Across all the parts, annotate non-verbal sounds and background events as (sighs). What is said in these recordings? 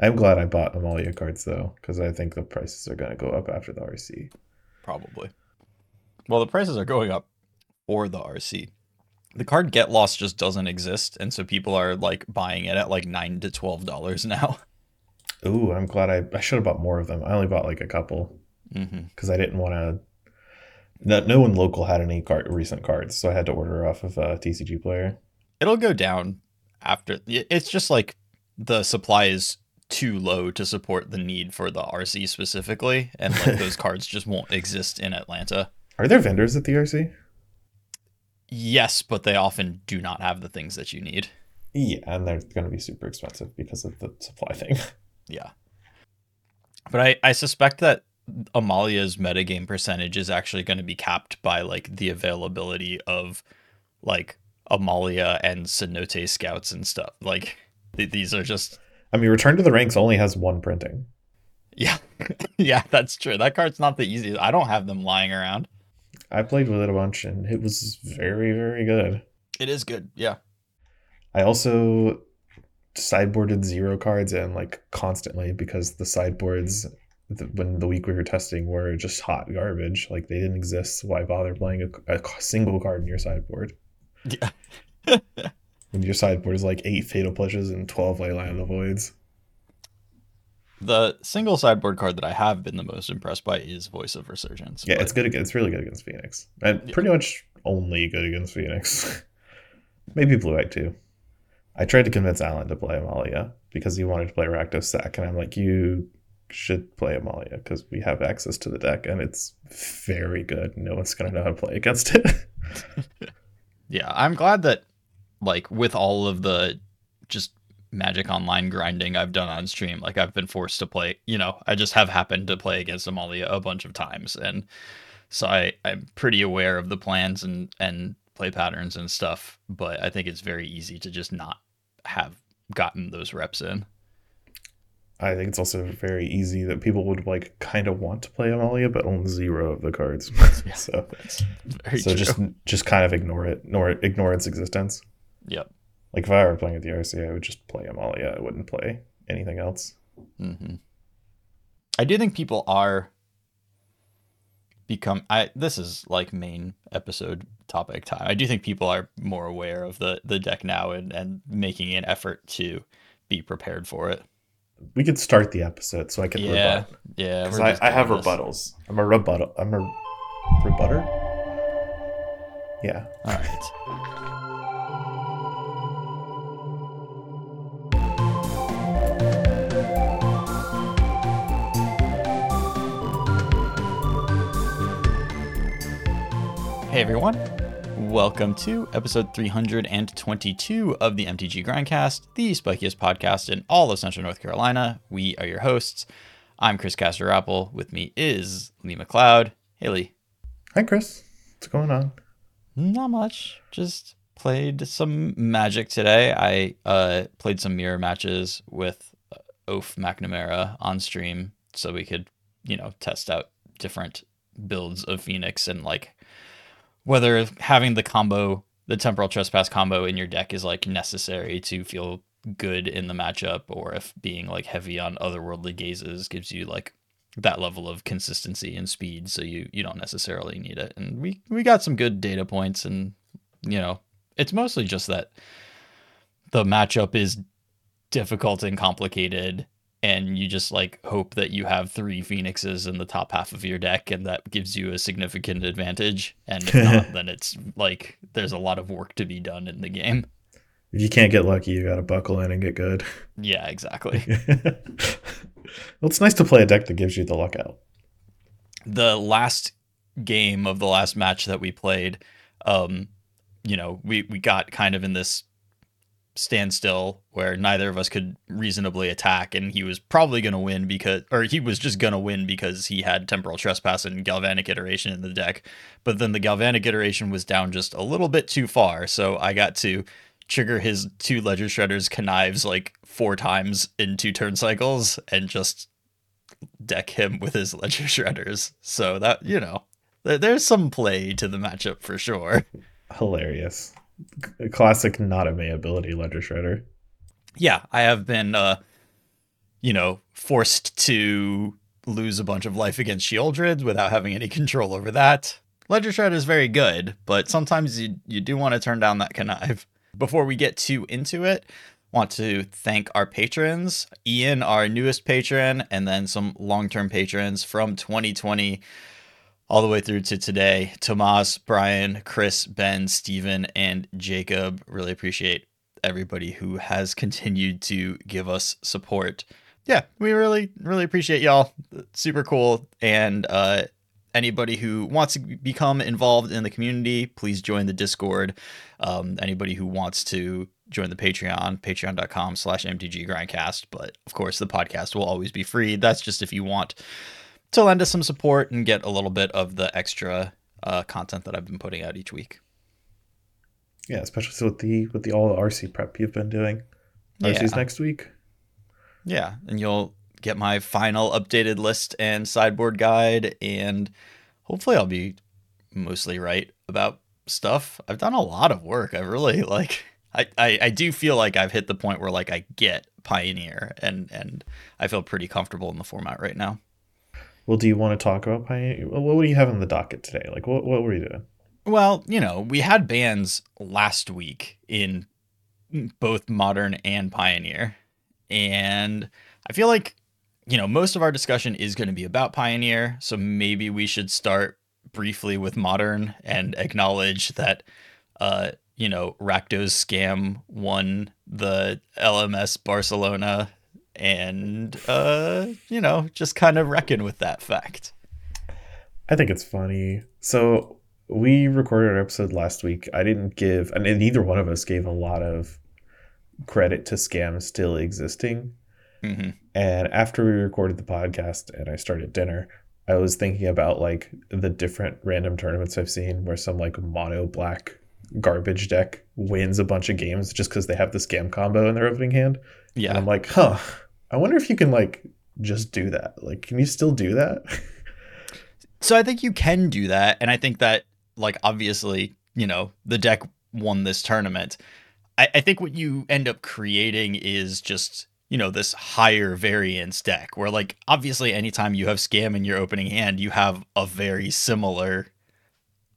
I'm glad I bought Amalia cards though, because I think the prices are going to go up after the RC. Probably. Well, the prices are going up for the RC. The card Get Lost just doesn't exist, and so people are like buying it at like nine to twelve dollars now. (laughs) Ooh, I'm glad I I should have bought more of them. I only bought like a couple because Mm-hmm. I didn't want to. No, no one local had any card, recent cards, so I had to order off of a TCG player. It'll go down after. It's just like the supply is too low to support the need for the RC specifically, and like those (laughs) cards just won't exist in Atlanta. Are there vendors at the RC? Yes, but they often do not have the things that you need. Yeah, and they're going to be super expensive because of the supply thing. (laughs) Yeah. But I, I suspect that Amalia's metagame percentage is actually going to be capped by like the availability of like Amalia and Cenote scouts and stuff. Like th- these are just I mean, Return to the Ranks only has one printing. yeah. (laughs) yeah, that's true. That card's not the easiest. I don't have them lying around. I played with it a bunch, and it was very, very good. It is good. Yeah. I also sideboarded zero cards in like constantly because the sideboards when the week we were testing were just hot garbage. Like they didn't exist. So why bother playing a, a single card in your sideboard Yeah. (laughs) when your sideboard is like eight Fatal Pushes and twelve Leyline of the Voids? The single sideboard card that I have been the most impressed by is Voice of Resurgence. Yeah, but- it's good. Against, it's really good against Phoenix, and Yeah. pretty much only good against Phoenix. (laughs) Maybe Blue White too. I tried to convince Alan to play Amalia because he wanted to play Rakdos Sack, and I'm like, you should play Amalia because we have access to the deck, and it's very good. No one's gonna know how to play against it. (laughs) (laughs) Yeah, I'm glad that like with all of the just Magic Online grinding I've done on stream, like I've been forced to play, you know, I just have happened to play against Amalia a bunch of times and so I I'm pretty aware of the plans and and play patterns and stuff, but I think it's very easy to just not have gotten those reps in. I think it's also very easy that people would like kind of want to play Amalia, but own zero of the cards. (laughs) Yeah. so so true. just just kind of ignore it, ignore ignore its existence. Yep. Like if I were playing at the RC, I would just play Amalia. I wouldn't play anything else. hmm I do think people are become. I this is like main episode topic time. I do think people are more aware of the the deck now and and making an effort to be prepared for it. We could start the episode so I can Yeah, rebut. yeah. Because I, I have this. rebuttals. I'm a rebuttal. I'm a rebutter. Yeah. All right. Hey everyone. Welcome to episode 322 of the MTG Grindcast, the spikiest podcast in all of Central North Carolina. We are your hosts. I'm Chris Castor Apple. With me is Lee McLeod. Hey Lee. Hi, Chris. What's going on? Not much. Just played some Magic today. I uh, played some mirror matches with uh, Oaf McNamara on stream, so we could, you know, test out different builds of Phoenix and like whether having the combo, the temporal trespass combo in your deck is like necessary to feel good in the matchup, or if being like heavy on otherworldly gazes gives you like that level of consistency and speed so you you don't necessarily need it. And we we got some good data points and you know it's mostly just that the matchup is difficult and complicated and you just like hope that you have three phoenixes in the top half of your deck and that gives you a significant advantage and if not (laughs) then it's like there's a lot of work to be done in the game If you can't get lucky, you got to buckle in and get good. yeah exactly (laughs) well, it's nice to play a deck that gives you the luck out. the last game of the last match that we played, um, you know, we we got kind of in this standstill where neither of us could reasonably attack, and he was probably going to win because, or he was just going to win because he had temporal trespass and galvanic iteration in the deck. But then the galvanic iteration was down just a little bit too far, so I got to trigger his two ledger shredders connives like four times in two turn cycles and just deck him with his (laughs) ledger shredders. So that you know, there, there's some play to the matchup for sure. Hilarious. Classic not a May ability ledger shredder. Yeah, I have been uh you know, forced to lose a bunch of life against Sheoldred without having any (laughs) control over that. Ledger Shred is very good, but sometimes you you do want to turn down that connive. Before we get too into it, want to thank our patrons Ian, our newest patron, and then some long term patrons from 2020 all the way through to today. Tomas, Brian, Chris, Ben, Steven, and Jacob. Really appreciate everybody who has (laughs) continued to give us support. Yeah, we really, really appreciate y'all. Super cool. And uh, anybody who wants to become involved in the community, please join the Discord. Um, anybody who wants to join the Patreon, patreon.com slash MTG Grindcast. But of course, the podcast will always be free. That's just if you want to lend us some support and get a little bit of the extra uh, content that I've been putting out each week. Yeah, especially with the with the all the RC prep you've been doing. RC's Yeah. next week. Yeah, and you'll get my final updated list and sideboard guide, and hopefully I'll be mostly right about stuff. I've done a lot of work. I really like. I, I, I do feel like I've hit the point where like I get Pioneer, and and I feel pretty comfortable in the format right now. Well, do you want to talk about Pioneer? What do you have on the docket today? Like, what what were you doing? Well, you know, we had bands last week in both Modern and Pioneer. And I feel like, you know, most of our discussion is going to be about Pioneer. So maybe we should start briefly with Modern and acknowledge that, uh, you know, Rakdos scam won the LMS Barcelona and, uh, you know, just kind of reckon with that fact. I think it's funny. So we recorded our episode last week. I didn't give, and neither one of us gave a lot of credit to scams still existing. hmm And after we recorded the podcast and I started dinner, I was thinking about like the different random tournaments I've seen where some like mono black garbage deck wins a bunch of games just because they have the scam combo in their opening hand. And Yeah. I'm like, huh, I wonder if you can like just do that. Like, can you still do that? So I think you can do that, and I think that like obviously, you know, the deck won this tournament. I, I think what you end up creating is just you know this higher variance deck where like obviously anytime you have scam in your opening hand, you have a very similar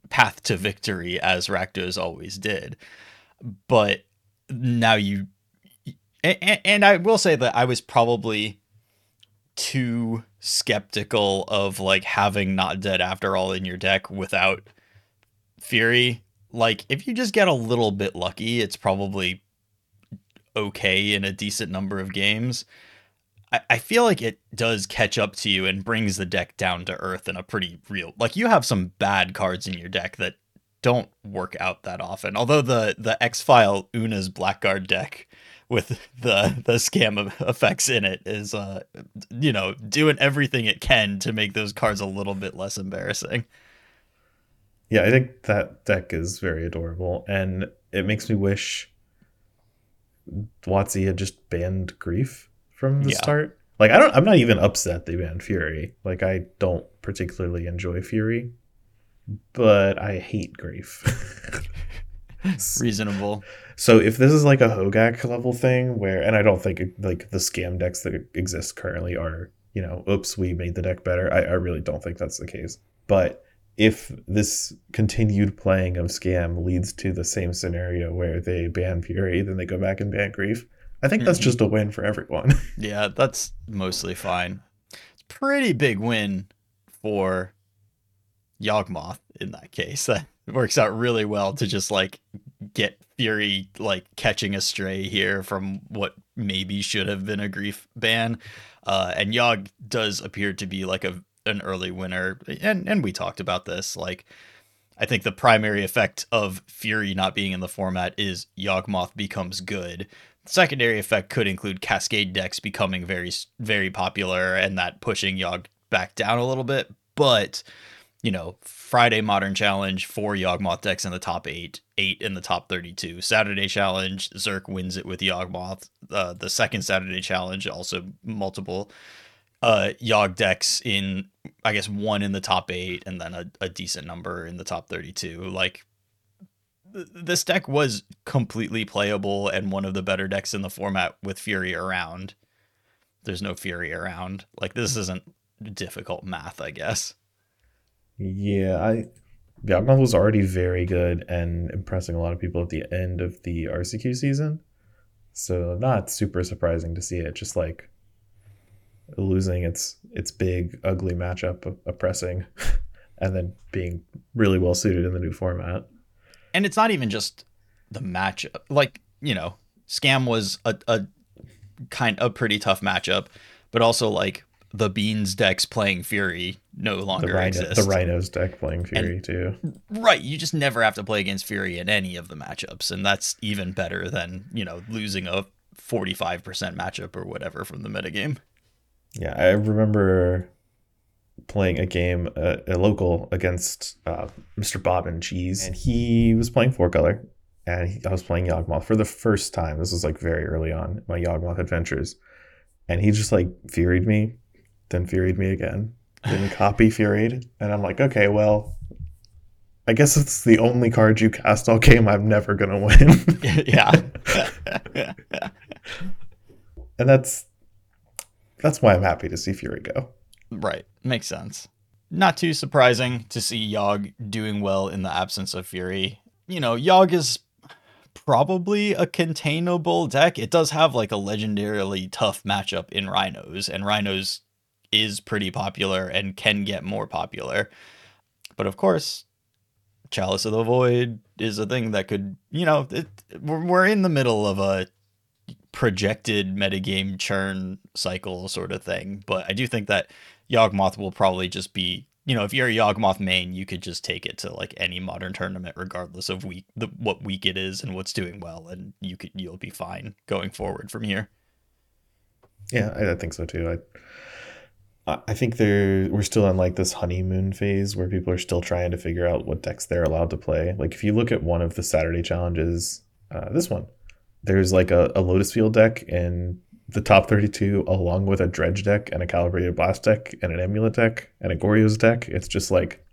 path to victory as Rakdos always did. But now you and, and I will say that I was probably too skeptical of like having not dead after all in your deck without fury. Like if you just get a little bit lucky it's probably okay in a decent number of games. I, I feel like it does catch up to you and brings the deck down to earth in a pretty real like you have some bad cards in your deck that don't work out that often. Although the the x-file una's blackguard deck with the the scam effects in it is uh you know doing everything it can to make those cards a little bit less embarrassing yeah, I think that deck is very adorable. And it makes me wish Watsy had just banned Grief from the Yeah. start. Like, I don't, I'm not even upset they banned Fury. Like, I don't particularly enjoy Fury, but I hate Grief. (laughs) (laughs) reasonable So if this is like a Hogak level thing where and I don't think like the scam decks that exist currently are, you know, oops, we made the deck better. I, I really don't think that's the case. But if this continued playing of scam leads to the same scenario where they ban Fury, then they go back and ban Grief. I think that's Mhm. just a win for everyone. (laughs) yeah that's mostly fine it's pretty big win for Yawgmoth in that case that (laughs) works out really well to just like get Fury like catching a stray here from what maybe should have been a grief ban. Uh, and Yawg does appear to be like a an early winner, and and we talked about this. Like, I think the primary effect of Fury not being in the format is Yawgmoth becomes good. Secondary effect could include Cascade decks becoming very very popular, and that pushing Yawg back down a little bit. But you know, Friday Modern Challenge, four Yawgmoth decks in the top eight, eight in the top 32. Saturday Challenge, Zerk wins it with Yawgmoth. Uh, the second Saturday Challenge, also multiple uh, Yawg decks in, I guess, one in the top eight, and then a, a decent number in the top 32. Like, th- this deck was completely playable and one of the better decks in the format with Fury around. there's no Fury around. Like this isn't difficult math, I guess. Yeah, I Yawgmoth was already very good and impressing a lot of people at the end of the RCQ season. So not super surprising to see it just like losing its its big ugly matchup oppressing (laughs) and then being really well suited in the new format. And it's not even just the matchup. Like, you know, Scam was a, a kind of pretty tough matchup, but also like the Beans decks playing Fury no longer the Rhino, exist. The Rhinos deck playing Fury and, too. Right, you just never have to play against Fury in any of the matchups, and that's even better than you know losing a forty-five percent matchup or whatever from the metagame. Yeah, I remember playing a game, uh, a local against uh, Mr. Bob and Cheese, and he was playing four color, and he, I was playing Yawgmoth for the first time. This was like very early on my Yawgmoth adventures, and he just like furied me then Furied me again. Then copy Furied. And I'm like, okay, well, I guess it's the only card you cast all game I'm never gonna win. (laughs) yeah. (laughs) and that's that's why I'm happy to see Fury go. Right. Makes sense. Not too surprising to see Yawg doing well in the absence of Fury. You know, Yawg is probably a containable deck. It does have like a legendarily tough matchup in Rhinos, and Rhinos is pretty popular and can get more popular. But of course, Chalice of the Void is a thing that could, you know, it, we're in the middle of a projected metagame churn cycle sort of thing. But I do think that Yawgmoth will probably just be, you know, if you're a Yawgmoth main, you could just take it to like any modern tournament, regardless of week the what week it is and what's doing well, and you could you'll be fine going forward from here. Yeah, I, I think so too. I I think there we're still in like this honeymoon phase where people are still trying to figure out what decks they're allowed to play. Like if you look at one of the Saturday challenges, uh, this one, there's like a, a Lotus Field deck in the top 32 along with a Dredge deck and a Calibrated Blast deck and an Amulet deck and a Goryo's deck. It's just like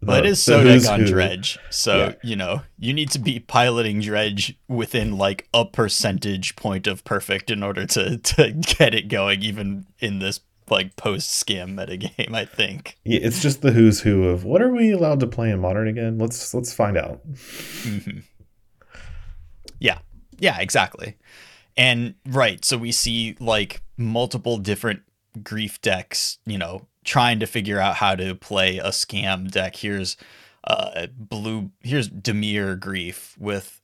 the, but it is (laughs) so deck on who. Dredge. So, yeah. you know, you need to be piloting Dredge within like a percentage point of perfect in order to, to (laughs) get it going, even in this like post scam metagame, I think. Yeah, it's just the who's who of what are we allowed to play in modern again? Let's let's find out. Mm-hmm. Yeah. Yeah, exactly. And right, so we see like multiple different grief decks, you know, trying to figure out how to play a scam deck. Here's uh blue here's Dimir grief with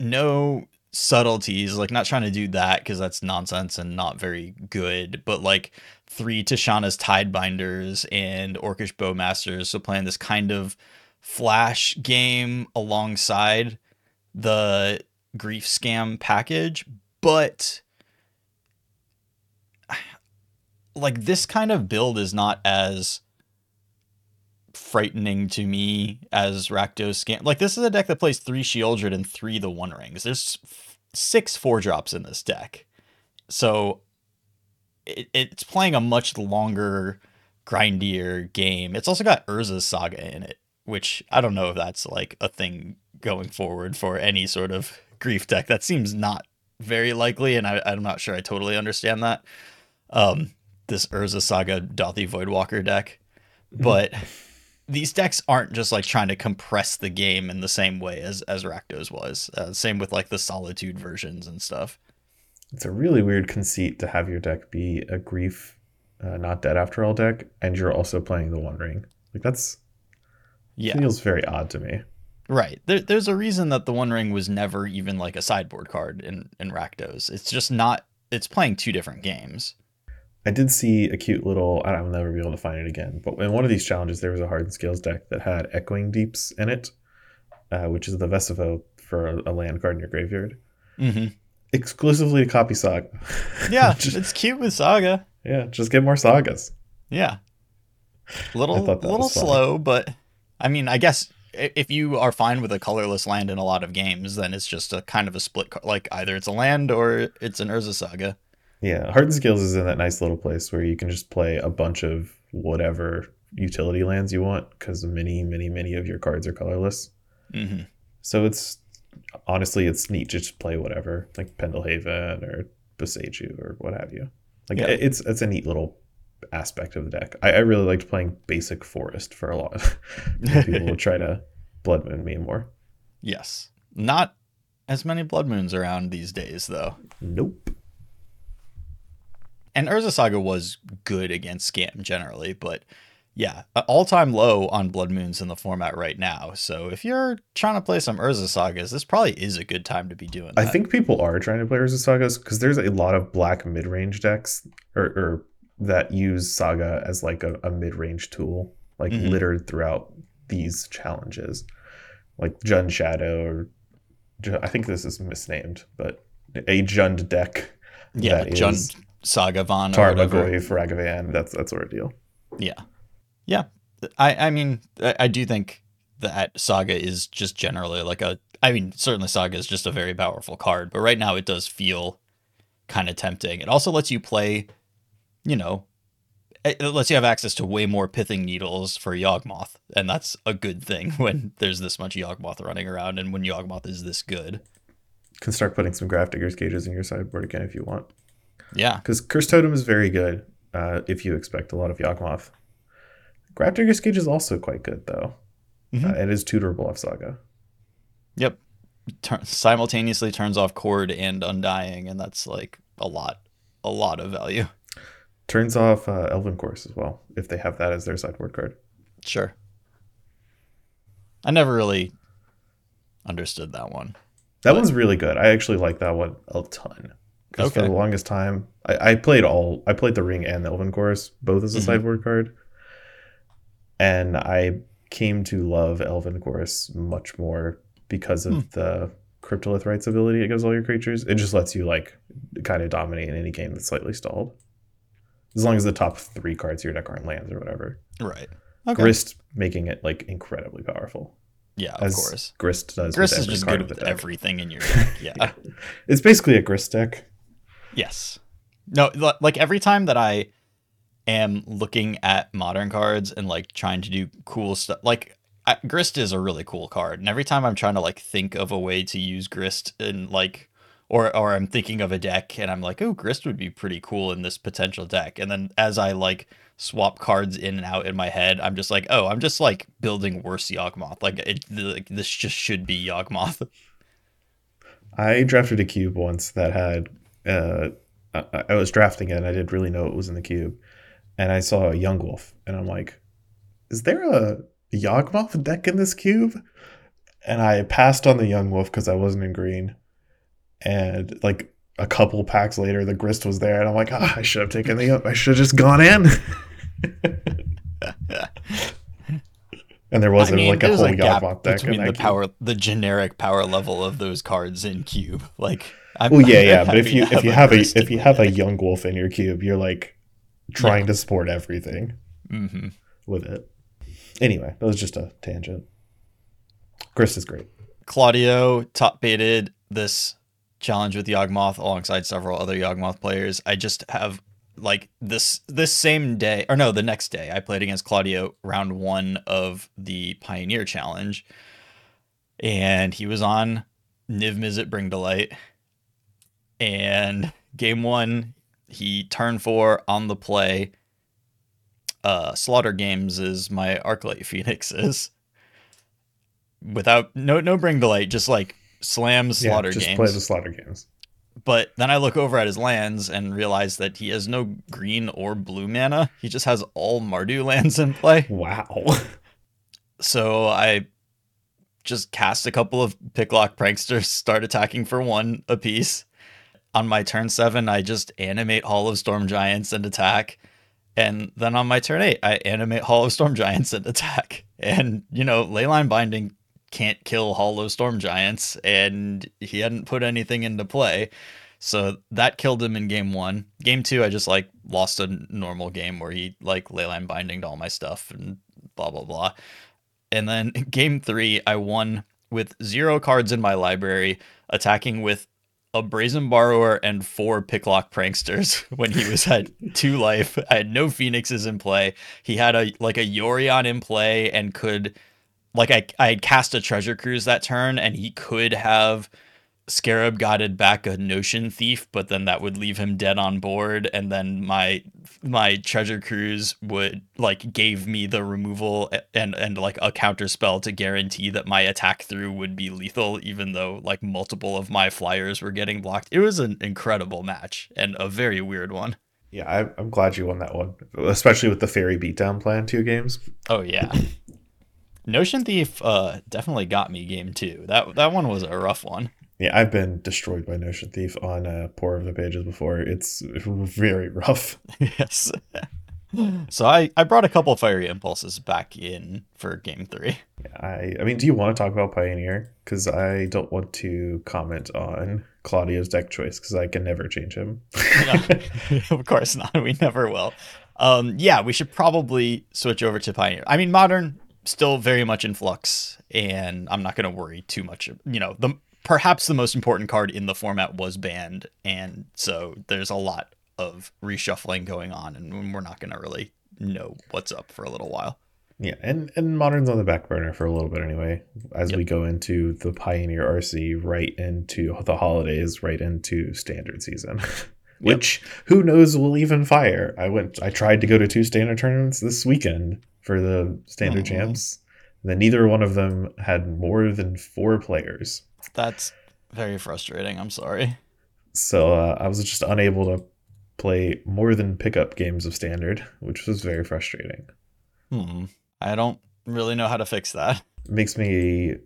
no subtleties, like not trying to do that because that's nonsense and not very good, but like three Tishana's Tidebinders and Orcish Bowmasters. So playing this kind of flash game alongside the Grief Scam package, but (sighs) like this kind of build is not as frightening to me as Rakdos Scam. Like this is a deck that plays three Sheoldred and three the One Rings. There's six four drops in this deck. So it, it's playing a much longer, grindier game. It's also got Urza's Saga in it, which I don't know if that's like a thing going forward for any sort of grief deck. That seems not very likely, and I, I'm not sure I totally understand that. Um, this Urza Saga Dauthi Voidwalker deck, mm-hmm. but these decks aren't just like trying to compress the game in the same way as as Rakdos was. Uh, same with like the Solitude versions and stuff. It's a really weird conceit to have your deck be a grief, uh, not dead after all deck, and you're also playing the One Ring. Like that's yeah feels very odd to me. Right. There, there's a reason that the One Ring was never even like a sideboard card in in Rakdos. It's just not. It's playing two different games. I did see a cute little. I'll never be able to find it again. But in one of these challenges, there was a Hardened Scales deck that had Echoing Deeps in it, uh, which is the Vesuva for a, a, land card in your graveyard. Mm-hmm. Exclusively to copy Saga. Yeah, (laughs) just, it's cute with Saga. Yeah, just get more sagas. Yeah, little little slow, but I mean, I guess if you are fine with a colorless land in a lot of games, then it's just a kind of a split. Like either it's a land or it's an Urza Saga. Yeah, Hardened Scales is in that nice little place where you can just play a bunch of whatever utility lands you want because many, many, many of your cards are colorless. Mm-hmm. So it's honestly it's neat to just play whatever, like Pendelhaven or Boseiju or what have you. Like Yeah. it's it's a neat little aspect of the deck. I, I really liked playing basic forest for a lot. of (laughs) People will try to blood moon me more. Yes. Not as many blood moons around these days though. Nope. And Urza Saga was good against Scam generally, but yeah, all time low on Blood Moons in the format right now. So if you're trying to play some Urza Sagas, this probably is a good time to be doing I think people are trying to play Urza Sagas because there's a lot of black mid range decks or, or that use Saga as like a, a mid range tool, like Mhm. littered throughout these challenges, like Jund Shadow or I think this is misnamed, but a Jund deck. yeah, that Jund is or whatever. Tarmogoyf, Ragavan. That's that sort of deal. Yeah. Yeah. I, I mean, I, I do think that Saga is just generally like a. I mean, certainly Saga is just a very powerful card, but right now it does feel kind of tempting. It also lets you play, you know, it lets you have access to way more pithing needles for Yawgmoth, and that's a good thing (laughs) when there's this much Yawgmoth running around and when Yawgmoth is this good. Can start putting some Grafdigger's cages in your sideboard again if you want. Yeah. Because Cursed Totem is very good uh, if you expect a lot of Yawgmoth. Digger's Cage is also quite good, though. Mhm. Uh, it is tutorable off Saga. Yep. Turn, simultaneously turns off Chord and Undying, and that's like a lot, a lot of value. Turns off uh, Elven Chorus as well, if they have that as their sideboard card. Sure. I never really understood that one. That But- one's really good. I actually like that one a ton. Because for the longest time, I, I played all. I played the Ring and the Elven Chorus, both as a Mhm. sideboard card, and I came to love Elven Chorus much more because of Hmm. the Cryptolith Rite's ability it gives all your creatures. It just lets you like kind of dominate in any game that's slightly stalled, as long as the top three cards of your deck aren't lands or whatever. Right. Okay. Grist making it like incredibly powerful, yeah, of course. Grist does. Grist is just good with everything in your (laughs) deck. Yeah. It's basically a Grist deck. yes. No, like every time that I am looking at modern cards and like trying to do cool stuff, like I, Grist is a really cool card, and every time I'm trying to like think of a way to use Grist and like. Or, or I'm thinking of a deck and I'm like, oh, Grist would be pretty cool in this potential deck. And then as I like swap cards in and out in my head, I'm just like, oh, I'm just like building worse Yawgmoth. Like, it, like this just should be Yawgmoth. (laughs) I drafted a cube once that had. Uh, I, I was drafting it, and I didn't really know it was in the cube, and I saw a young wolf, and I'm like, "Is there a Yawgmoth deck in this cube?" And I passed on the young wolf because I wasn't in green, and like a couple packs later, the grist was there, and I'm like, ah, I should have taken the. I should have just gone in. (laughs) and there wasn't like a whole a Yawgmoth deck in between that the cube. power, the generic power level of those cards in Cube. (laughs) Like, I'm, Well, yeah, I'm yeah, but if you if you have a if you have a young wolf in your cube, you're like trying to support everything Mhm. with it. Anyway, that was just a tangent. Chris is great. Claudio top baited this challenge with Yawgmoth alongside several other Yawgmoth players. I just have like this this same day or no, the next day I played against Claudio round 1 of the Pioneer challenge and he was on Niv Mizzet Bring to Light and game 1 he turned 4 on the play uh Slaughter Games is my Arclight (laughs) Phoenix is without no no bring to light, just like slam slaughter yeah, just games. play the slaughter games. But then I look over at his lands and realize that he has no green or blue mana. He just has all Mardu (laughs) lands in play. Wow. (laughs) So I just cast a couple of picklock pranksters, start attacking for one apiece. On my turn seven, I just animate Hall of Storm Giants and attack. And then on my turn eight, I animate Hall of Storm Giants and attack. And, you know, Leyline Binding can't kill Hall of Storm Giants, and he hadn't put anything into play. So that killed him in game one. Game two, I just like lost a normal game where he like leyline binding to all my stuff and blah blah blah. And then (laughs) game three, I won with zero cards in my library, attacking with a brazen borrower and four picklock pranksters (laughs) when he was at two life. I had no phoenixes in play. He had a like a Yorion in play and could like I I had cast a treasure cruise that turn and he could have Scarab guided back a notion thief, but then that would leave him dead on board, and then my my treasure cruise would like gave me the removal and and like a counter spell to guarantee that my attack through would be lethal, even though like multiple of my flyers were getting blocked. It was an incredible match and a very weird one. Yeah, I, I'm glad you won that one, especially with the fairy beatdown plan two games. Oh yeah. (laughs) Notion Thief uh, definitely got me game two. That that one was a rough one. Yeah, I've been destroyed by Notion Thief on uh, Pore Over the Pages before. It's very rough. (laughs) yes. so I, I brought a couple fiery impulses back in for game three. Yeah, I I mean, do you want to talk about Pioneer? Because I don't want to comment on Claudio's deck choice because I can never change him. (laughs) (laughs) of course not. We never will. Um, yeah, we should probably switch over to Pioneer. I mean, Modern still very much in flux, and I'm not going to worry too much. You know, the perhaps the most important card in the format was banned, and so there's a lot of reshuffling going on, and we're not going to really know what's up for a little while. Yeah, and and modern's on the back burner for a little bit anyway. As yep. we go into the Pioneer RC, right into the holidays, right into standard season, (laughs) which yep. who knows will even fire. I went, I tried to go to two standard tournaments this weekend for the standard oh. champs. then neither one of them had more than four players. That's very frustrating. I'm sorry. So uh, I was just unable to play more than pickup games of standard, which was very frustrating. Hmm. I don't really know how to fix that. It makes me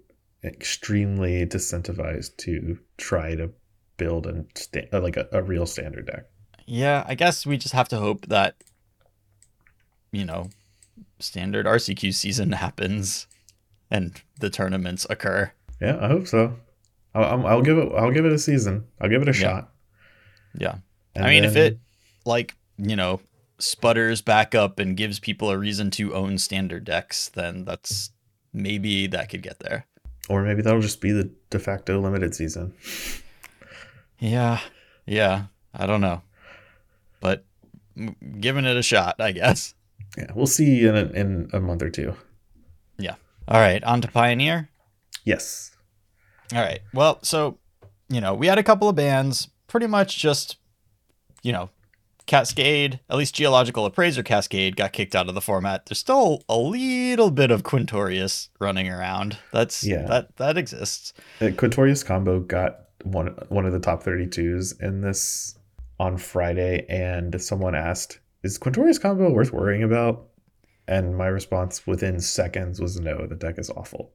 extremely disincentivized to try to build a sta- like a, a real standard deck. Yeah, I guess we just have to hope that you know standard RCQ season (laughs) happens and the tournaments occur. Yeah, I hope so. I'll, I'll give it. I'll give it a season. I'll give it a yeah. shot. Yeah. And I mean, then... if it like you know sputters back up and gives people a reason to own standard decks, then that's maybe that could get there. Or maybe that'll just be the de facto limited season. Yeah. Yeah. I don't know. But giving it a shot, I guess. Yeah, we'll see in a, in a month or two. Yeah. All right, on to Pioneer. Yes. All right. Well, so you know, we had a couple of bands, pretty much just, you know, Cascade, at least Geological Appraiser Cascade got kicked out of the format. There's still a little bit of Quintorius running around. That's yeah. that that exists. The Quintorius combo got one one of the top 32s in this on Friday and someone asked is Quintorius combo worth worrying about? And my response within seconds was no, the deck is awful.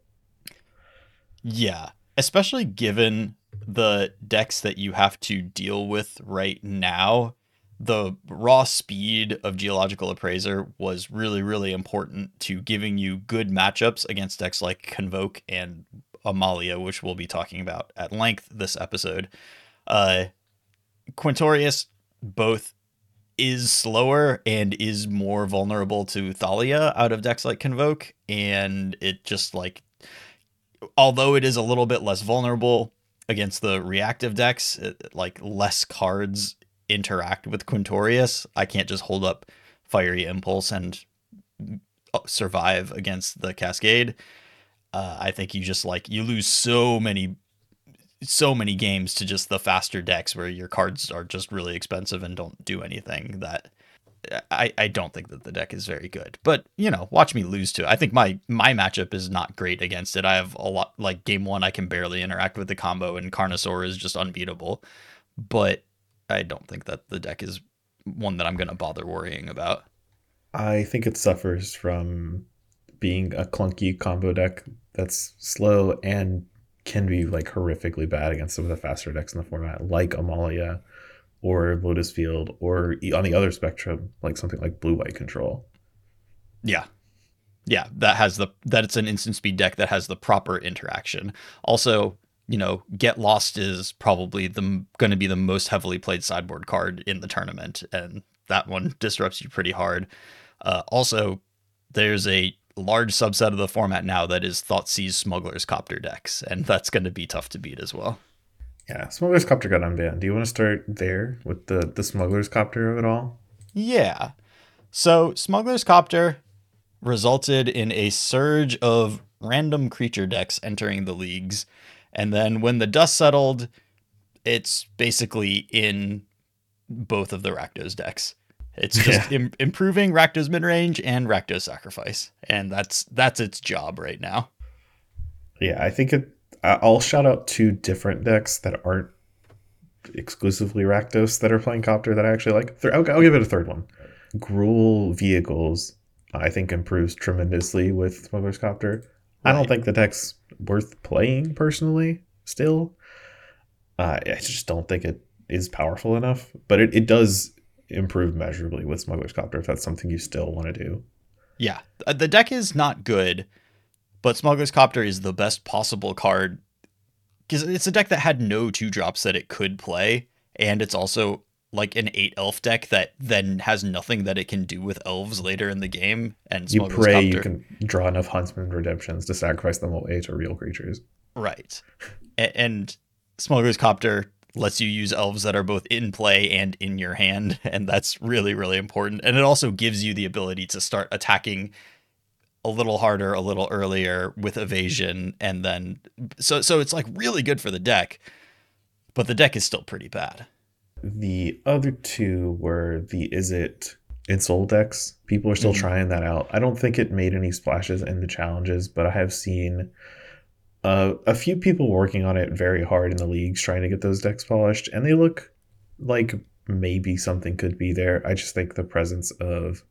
Yeah, especially given the decks that you have to deal with right now. The raw speed of Geological Appraiser was really, really important to giving you good matchups against decks like Convoke and Amalia, which we'll be talking about at length this episode. Uh, Quintorius both is slower and is more vulnerable to Thalia out of decks like Convoke. And it just like, although it is a little bit less vulnerable against the reactive decks, it, like less cards interact with Quintorius. I can't just hold up Fiery Impulse and uh, survive against the Cascade. Uh, I think you just like you lose so many so many games to just the faster decks where your cards are just really expensive and don't do anything that I, I don't think that the deck is very good. But, you know, watch me lose to it. I think my my matchup is not great against it. I have a lot like game one I can barely interact with the combo and Carnosaur is just unbeatable. But I don't think that the deck is one that I'm gonna bother worrying about. I think it suffers from being a clunky combo deck that's slow and can be like horrifically bad against some of the faster decks in the format, like Amalia or Lotus Field, or on the other spectrum, like something like Blue White Control. Yeah. Yeah, that has the that it's an instant speed deck that has the proper interaction. Also, you know, Get Lost is probably the going to be the most heavily played sideboard card in the tournament, and that one (laughs) disrupts you pretty hard. Uh, also, there's a large subset of the format now that is Thoughtseize Smuggler's Copter decks, and (laughs) that's going to be tough to beat as well. Yeah, Smuggler's Copter got unbanned. Do you want to start there with the the Smuggler's Copter of it all? Yeah. So Smuggler's Copter resulted in a surge of random creature decks entering the leagues, And then when the dust settled, it's basically in both of the Rakdos decks. It's just Yeah. Im- improving Rakdos mid range and Rakdos sacrifice, and that's that's its job right now. Yeah, I think it. I'll shout out two different decks that aren't exclusively Rakdos that are playing Copter that I actually like. I'll, I'll give it a third one. Gruul Vehicles, I think, improves tremendously with Smuggler's Copter. I don't think the deck's worth playing personally, still. Uh, I just don't think it is powerful enough, but it, it does improve measurably with Smuggler's Copter if that's something you still want to do. Yeah, Uh, the deck is not good, but Smuggler's Copter is the best possible card because it's a deck that had no two drops that it could play, and it's also like an eight elf deck that then has nothing that it can do with elves later in the game. And You Smuggler's pray Copter, you can draw enough Huntsman Redemptions to sacrifice them away to real creatures. right, and Smuggler's Copter lets you use elves that are both in play and in your hand, and that's really really important. And it also gives you the ability to start attacking a little harder, a little earlier with evasion, and then so so it's like really good for the deck, but the deck is still pretty bad. The other two were the Is It Insole decks. People are still Mhm. trying that out. I don't think it made any splashes in the challenges, but I have seen uh, a few people working on it very hard in the leagues trying to get those decks polished, and they look like maybe something could be there. I just think the presence of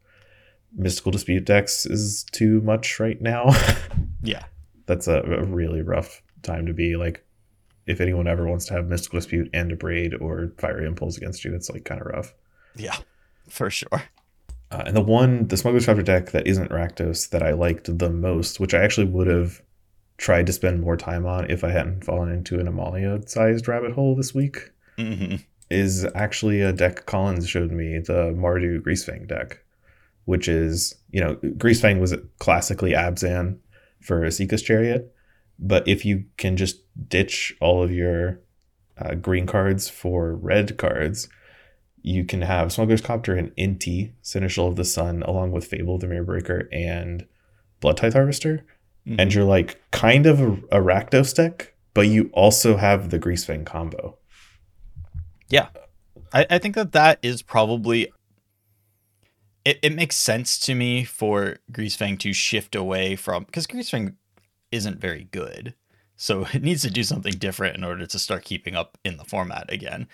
mystical dispute decks is too much right now. (laughs) Yeah, That's a, a really rough time to be like. If anyone ever wants to have mystical dispute and Abrade or fiery impulse against you, it's like kind of rough. yeah, for sure. Uh, and the one, the Smuggler's Copter deck that isn't Rakdos that I liked the most, which I actually would have tried to spend more time on if I hadn't fallen into an Amalia sized rabbit hole this week, hmm is actually a deck Collins showed me, the Mardu Greasefang deck, which is, you know, Greasefang was classically Abzan for a Esika's Chariot, but if you can just ditch all of your uh, green cards for red cards, you can have Smuggler's Copter and Inti, Seneschal of the Sun, along with Fable the Mirror Breaker and Blood Tithe Harvester. And you're like kind of a, a Rakdos deck, but you also have the Greasefang combo. I, I think that that is probably it, it makes sense to me for Greasefang to shift away from because Greasefang isn't very good. So (laughs) it needs to do something different in order to start keeping up in the format again.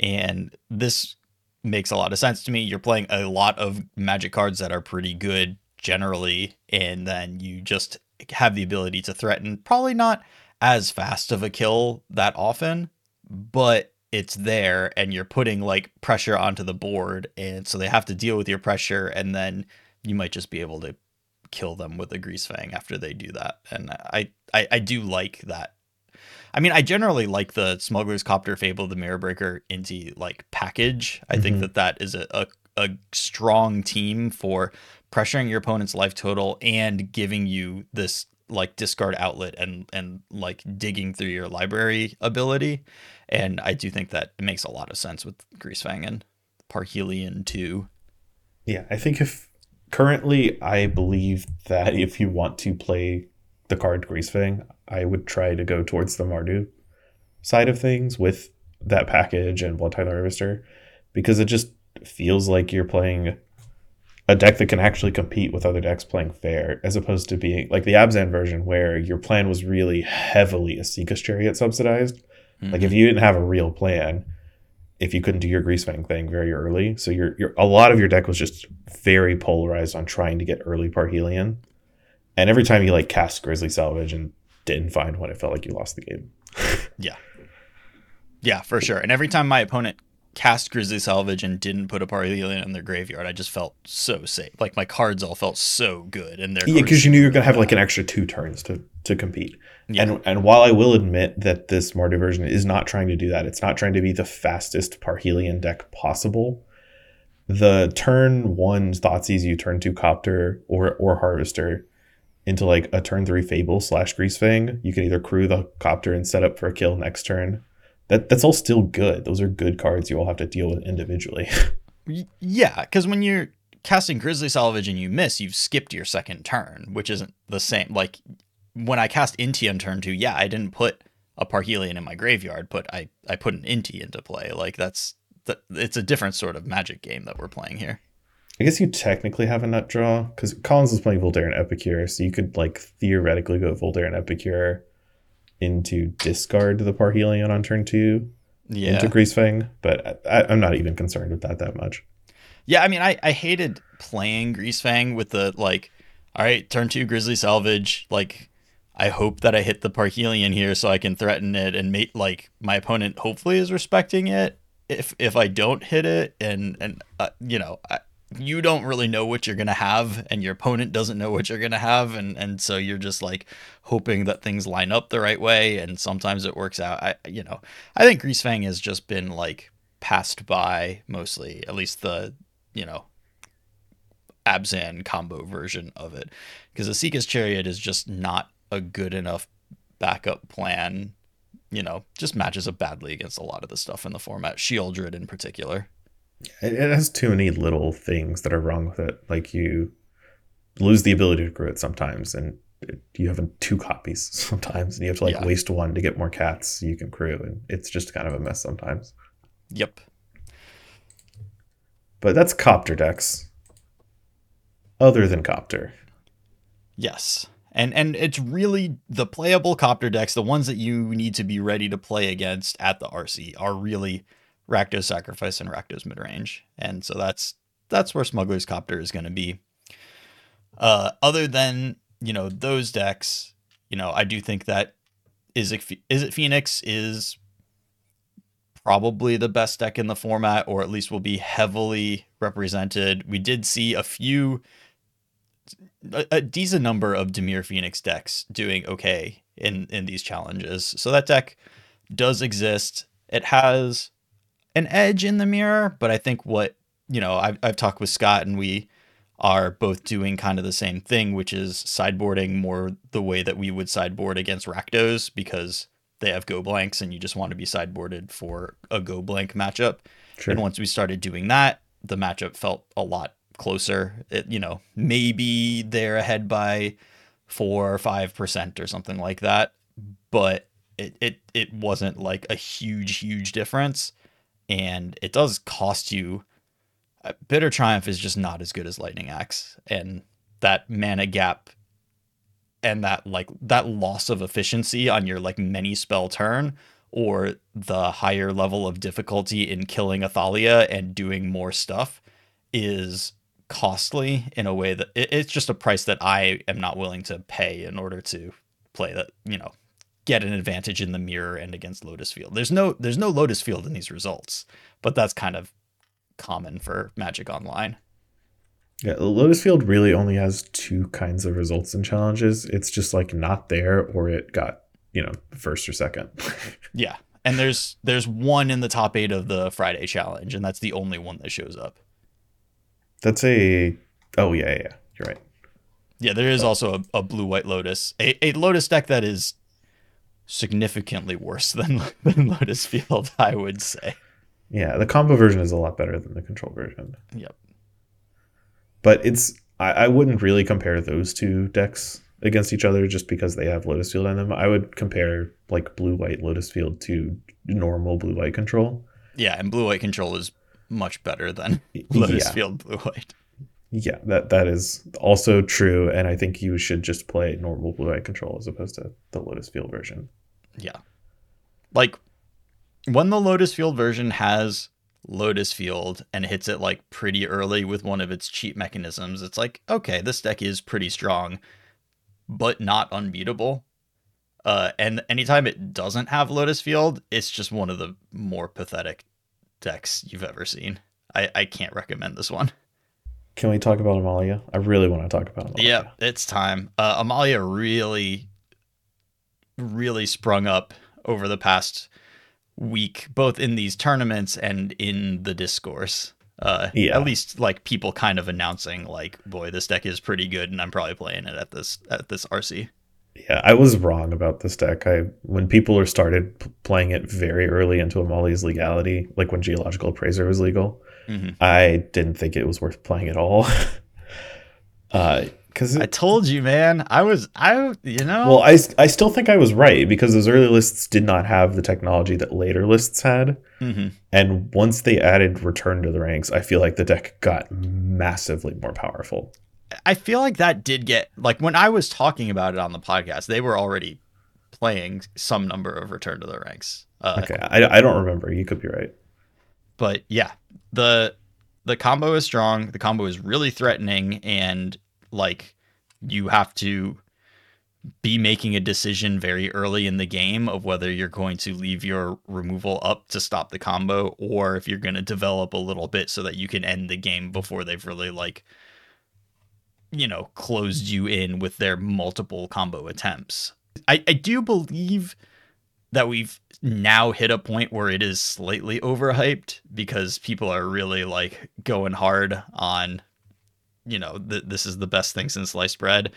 And this makes a lot of sense to me. You're playing a lot of magic cards that are pretty good generally, and then you just have the ability to threaten probably not as fast of a kill that often, but it's there and you're putting like pressure onto the board and so they have to deal with your pressure and then you might just be able to kill them with a grease fang after they do that. And i i, I do like that. I mean i generally like the smuggler's copter fable the mirror breaker into like package. I think Mhm. that that is a, a a strong team for pressuring your opponent's life total and giving you this like discard outlet and and like digging through your library ability and I do think that it makes a lot of sense with Greasefang and Parhelion too. Yeah, I think if currently I believe that if you want to play the card Greasefang, I would try to go towards the Mardu side of things with that package and Blood Tithe Harvester because it just feels like you're playing a deck that can actually compete with other decks playing fair, as opposed to being like the Abzan version where your plan was really heavily Esika's Chariot subsidized. Like if mm-hmm. you didn't have a real plan, if you couldn't do your Greasefang thing very early, so your your a lot of your deck was just very polarized on trying to get early Parhelion, and every time you like cast Grisly Salvage and didn't find one, it felt like you lost the game. (laughs) yeah, Yeah, for sure. And every time my opponent cast Grisly Salvage and didn't put a Parhelion in their graveyard, I just felt so safe. Like my cards all felt so good, and their Yeah, because you knew you were gonna have like an extra two turns to to compete. Yeah. And and while I will admit that this Mardu version is not trying to do that, it's not trying to be the fastest Parhelion deck possible. The turn one Thoughtseize you turn two Copter or or Harvester into like a turn three Fable slash Greasefang. You can either crew the Copter and set up for a kill next turn. That that's all still good. Those are good cards you all have to deal with individually. (laughs) Yeah, because when you're casting Grisly Salvage and you miss, you've skipped your second turn, which isn't the same. Like when I cast Inti on turn two, yeah, I didn't put a Parhelion in my graveyard, but I I put an Inti into play. Like that's that it's a different sort of Magic game that we're playing here. I guess you technically have a nut draw because Collins is playing Voldaren Epicure, so you could like theoretically go Voldaren Epicure into discard the Parhelion on turn two Yeah. into Greasefang, but I, I'm not even concerned with that that much. Yeah, I mean, I, I hated playing Greasefang with the like, all right, turn two Grisly Salvage. Like, I hope that I hit the Parhelion here so I can threaten it and make like my opponent hopefully is respecting it. If if I don't hit it and and uh, you know I, you don't really know what you're gonna have and your opponent doesn't know what you're gonna have and and so you're just like hoping that things line up the right way and sometimes it works out. I you know I think Greasefang has just been like passed by mostly at least the you know Abzan combo version of it because the Esika's Chariot is just not a good enough backup plan. You know, just matches up badly against a lot of the stuff in the format. Sheoldred in particular. It, it has too many little things that are wrong with it. Like you lose the ability to grow it sometimes, and you have two copies (laughs) sometimes, and you have to like Yeah. waste one to get more cats you can crew, and it's just kind of a mess sometimes. Yep. But that's copter decks. Other than copter, Yes. And and it's really the playable copter decks, the ones that you need to be ready to play against at the RC are really Rakdos Sacrifice and Rakdos Midrange. And so that's that's where Smuggler's Copter is going to be. Uh other than, you know, those decks, you know, I do think that is it Izzet Phoenix is probably the best deck in the format or at least will be heavily represented. We did see a few a, a decent number of Dimir Phoenix decks doing okay in in these challenges. So that deck does exist. It has an edge in the mirror, but I think what you know, I've I've talked with Scott and we are both doing kind of the same thing, which is sideboarding more the way that we would sideboard against Rakdos because they have go blanks and you just want to be sideboarded for a go blank matchup. sure. And once we started doing that, the matchup felt a lot closer. It, you know, maybe they're ahead by four or five percent or something like that, but it, it it wasn't like a huge huge difference, and it does cost you. uh, Bitter Triumph is just not as good as Lightning Axe, and that mana gap and that like that loss of efficiency on your like many spell turn or the higher level of difficulty in killing Athalia and doing more stuff is costly in a way that it, it's just a price that I am not willing to pay in order to play that, you know, get an advantage in the mirror and against Lotus Field. There's no there's no Lotus Field in these results, but that's kind of common for Magic Online. Yeah, Lotus Field really only has two kinds of results and challenges. It's just like not there, or it got you know first or second. (laughs) Yeah. And there's there's one in the top 8 of the Friday challenge and that's the only one that shows up. That's a oh yeah yeah, yeah. you're right. Yeah, there is also a, a blue white lotus, a, a lotus deck that is significantly worse (laughs) than than Lotus Field, I would say. Yeah, the combo version is a lot better than the control version. Yep. But it's I, I wouldn't really compare those two decks against each other just because they have Lotus Field in them. I would compare like blue white Lotus Field to normal blue white control. Yeah, and blue white control is much better than (laughs) Lotus yeah. Field blue white. Yeah, that that is also true, and I think you should just play normal blue white control as opposed to the Lotus Field version. Yeah. Like when the Lotus Field version has Lotus Field and hits it like pretty early with one of its cheat mechanisms, it's like, okay, this deck is pretty strong, but not unbeatable. Uh, and anytime it doesn't have Lotus Field, it's just one of the more pathetic decks you've ever seen. I, I can't recommend this one. Can we talk about Amalia? I really want to talk about Amalia. Yeah, it's time. Uh, Amalia really, really sprung up over the past week, both in these tournaments and in the discourse. Uh, Yeah. At least like people kind of announcing like, boy, this deck is pretty good, and I'm probably playing it at this at this RC. Yeah, I was wrong about this deck. I when people are started p- playing it very early into Amalia's legality, like when Geological Appraiser was legal, Mhm. I didn't think it was worth playing at all. (laughs) uh, because I told you, man. I was, I, you know. well, I, I still think I was right because those early lists did not have the technology that later lists had. hmm And once they added Return to the Ranks, I feel like the deck got massively more powerful. I feel like that did get like when I was talking about it on the podcast, they were already playing some number of Return to the Ranks. Uh, Okay, I, I don't remember. You could be right. but yeah, the the combo is strong. The combo is really threatening, and like you have to be making a decision very early in the game of whether you're going to leave your removal up to stop the combo or if you're going to develop a little bit so that you can end the game before they've really like you know closed you in with their multiple combo attempts. I i do believe that we've now hit a point where it is slightly overhyped because people are really like going hard on you know th- this is the best thing since sliced bread.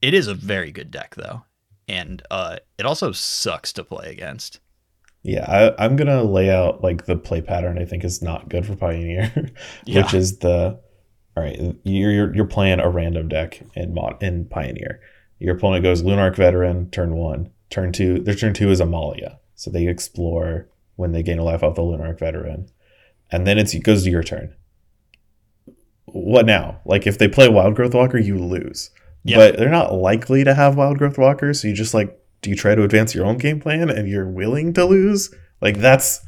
It is a very good deck though and uh it also sucks to play against. Yeah, I, I'm gonna lay out like the play pattern I think is not good for Pioneer, (laughs) Yeah. which is the all right. You're you're, you're playing a random deck in mod in Pioneer. Your opponent goes Lunarch Veteran turn one, turn two. Their turn two is Amalia, so they explore when they gain a life off the Lunarch Veteran, and then it's, it goes to your turn. What now? Like if they play Wildgrowth Walker, you lose. Yeah. But they're not likely to have Wildgrowth Walker, so you just like do you try to advance your own game plan and you're willing to lose? Like that's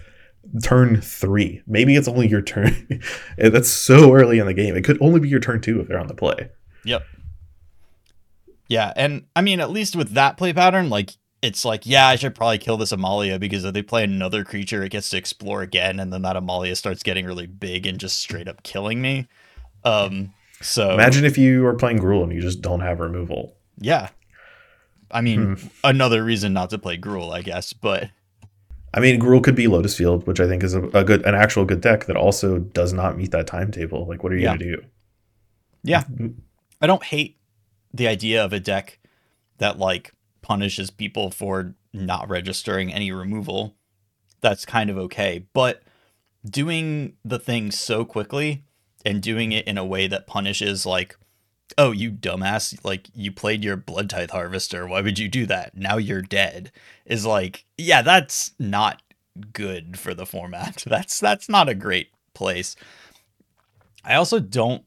turn three. Maybe it's only your turn. (laughs) that's so early in the game. It could only be your turn two if they're on the play. Yep. Yeah, and I mean, at least with that play pattern, like it's like, yeah, I should probably kill this Amalia because if they play another creature, it gets to explore again, and then that Amalia starts getting really big and just straight up killing me. Um, so Imagine if you are playing Gruul and you just don't have removal. yeah, I mean, Hmm. another reason not to play Gruul, I guess, but I mean, Gruul could be Lotus Field, which I think is a, a good, an actual good deck that also does not meet that timetable. Like, what are you Yeah. gonna do? Yeah. Mm-hmm. I don't hate the idea of a deck that like punishes people for not registering any removal. That's kind of okay. But doing the thing so quickly and doing it in a way that punishes like oh you dumbass like you played your blood tithe harvester why would you do that now you're dead is like yeah that's not good for the format (laughs) that's that's not a great place i also don't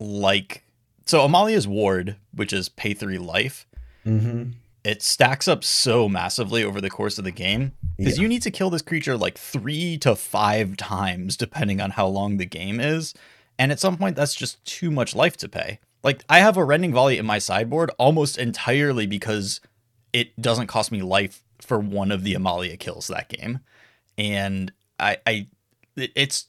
like so Amalia's ward, which is pay three life, Mm-hmm. it stacks up so massively over the course of the game because Yeah. you need to kill this creature like three to five times depending on how long the game is, and at some point that's just too much life to pay. Like I have a rending volley in my sideboard almost entirely because it doesn't cost me life for one of the Amalia kills that game, and I I it's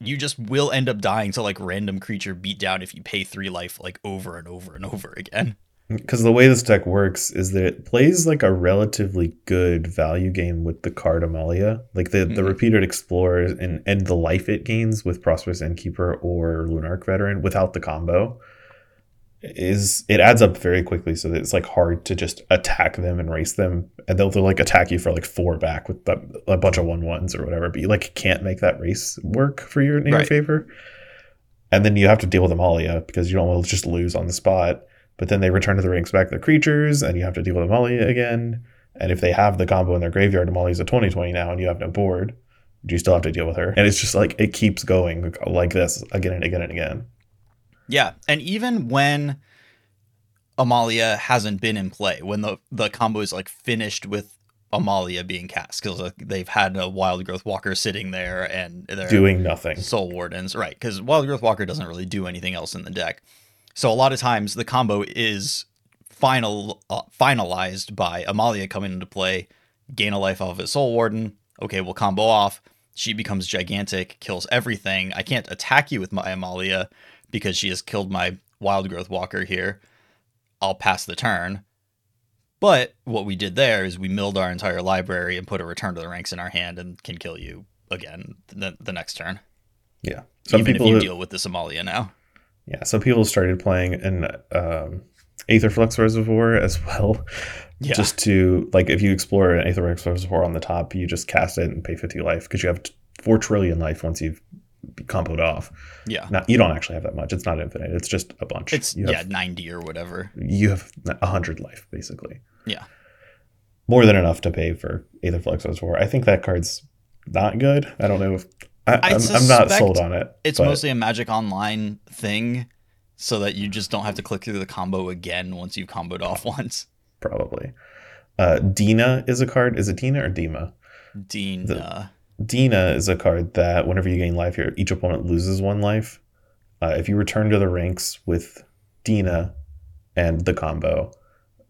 you just will end up dying to like random creature beat down if you pay three life like over and over and over again. Because the way this deck works is that it plays like a relatively good value game with the card Amalia. Like the, the Mhm. repeated explorers and, and the life it gains with Prosperous Innkeeper or Lunarch Veteran without the combo is it adds up very quickly so that it's like hard to just attack them and race them and they'll, they'll like attack you for like four back with the, a bunch of one ones or whatever but you like can't make that race work for your in your favor and then you have to deal with Amalia because you don't want to just lose on the spot but then they return to the ranks back their creatures and you have to deal with Amalia again and if they have the combo in their graveyard Amalia's a 2020 now and you have no board you still have to deal with her and it's just like it keeps going like this again and again and again Yeah, and even when Amalia hasn't been in play, when the the combo is like finished with Amalia being cast, because they've had a Wildgrowth Walker sitting there and they're doing nothing Soul Wardens, right? Because Wildgrowth Walker doesn't really do anything else in the deck. So a lot of times the combo is final uh, finalized by Amalia coming into play, gain a life off of his Soul Warden. Okay, we'll combo off. She becomes gigantic, kills everything. I can't attack you with my Amalia because she has killed my Wildgrowth Walker here. I'll pass the turn. But what we did there is we milled our entire library and put a return to the ranks in our hand and can kill you again the, the next turn. yeah some even if people you deal with the Somalia now. Yeah, some people started playing an um, Aetherflux Reservoir as well. Yeah. Just to, like, if you explore an Aetherflux Reservoir on the top, you just cast it and pay 50 life because you have 4 trillion life once you've comboed off. Yeah. Not you don't actually have that much. It's not infinite. It's just a bunch. It's you yeah, 90 or whatever. You have a hundred life basically. Yeah. More than enough to pay for Aetherflux reservoir. I think that card's not good. I don't know if I, I'm not sold on it. It's but mostly a Magic Online thing so that you just don't have to click through the combo again once you've comboed off (laughs) once. probably. Uh, Dina is a card. Is it Dina or Dima? Dean The- Dina is a card that whenever you gain life, here, each opponent loses one life. Uh, if you return to the ranks with Dina and the combo,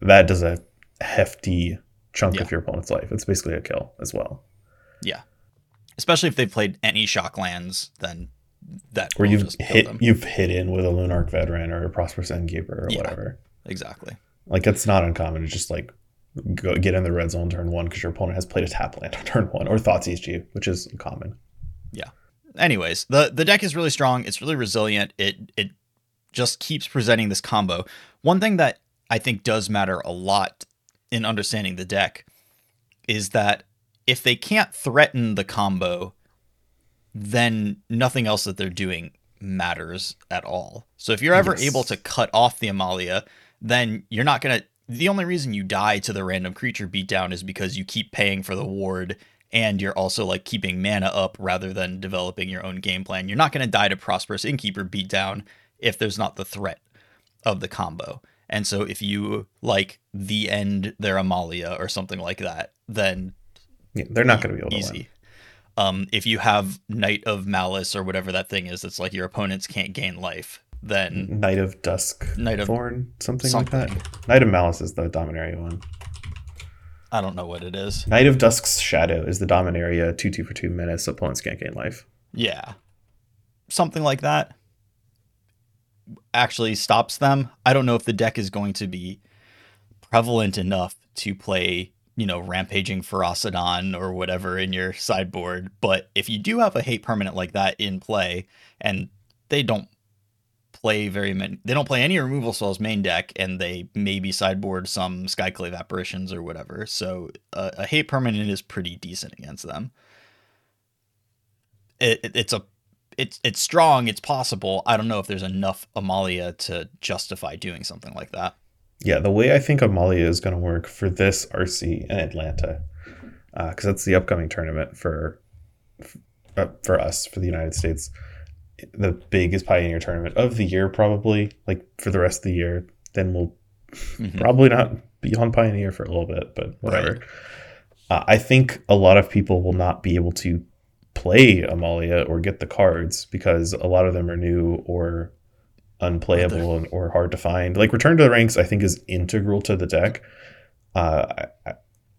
that does a hefty chunk Yeah. of your opponent's life. It's basically a kill as well. Especially if they've played any shock lands, then that Where you've hit them. you've hit in with a Lunarch veteran or a Prosperous Innkeeper or Yeah. whatever. Exactly. Like it's not uncommon to just like go get in the red zone turn one because your opponent has played a tap land on (laughs) turn one or thought seized you, which is common. Yeah. Anyways, the the deck is really strong. It's really resilient. It it just keeps presenting this combo. One thing that I think does matter a lot in understanding the deck is that if they can't threaten the combo, then nothing else that they're doing matters at all. So if you're ever Yes. able to cut off the Amalia, then you're not gonna. The only reason you die to the random creature beatdown is because you keep paying for the ward and you're also like keeping mana up rather than developing your own game plan. You're not going to die to Prosperous Innkeeper beatdown if there's not the threat of the combo. And so if you like the end their Amalia or something like that, then Yeah, they're not going to be able to win. easy. Um, if you have Knight of Malice or whatever that thing is, that's like your opponents can't gain life, then Knight of Dusk, Knight of Thorn, something, something. like that. Knight of Malice is the Dominaria one. I don't know what it is. Knight of Dusk's Shadow is the Dominaria two two for two menace. Opponents can't gain life. Yeah. Something like that actually stops them. I don't know if the deck is going to be prevalent enough to play, you know, Rampaging Ferocidon or whatever in your sideboard. But if you do have a hate permanent like that in play, and they don't play very many, they don't play any removal spells main deck, and they maybe sideboard some Skyclave apparitions or whatever. So uh, a hate permanent is pretty decent against them. It, it, it's a it's it's strong. It's possible. I don't know if there's enough Amalia to justify doing something like that. Yeah, the way I think Amalia is going to work for this RC in Atlanta, because that's the upcoming tournament for uh, for us for the United States, the biggest Pioneer tournament of the year, probably like for the rest of the year. Then we'll Mhm. probably not be on Pioneer for a little bit, but whatever. Uh, I think a lot of people will not be able to play Amalia or get the cards because a lot of them are new or unplayable and, or hard to find. Like Return to the Ranks, I think is integral to the deck, uh,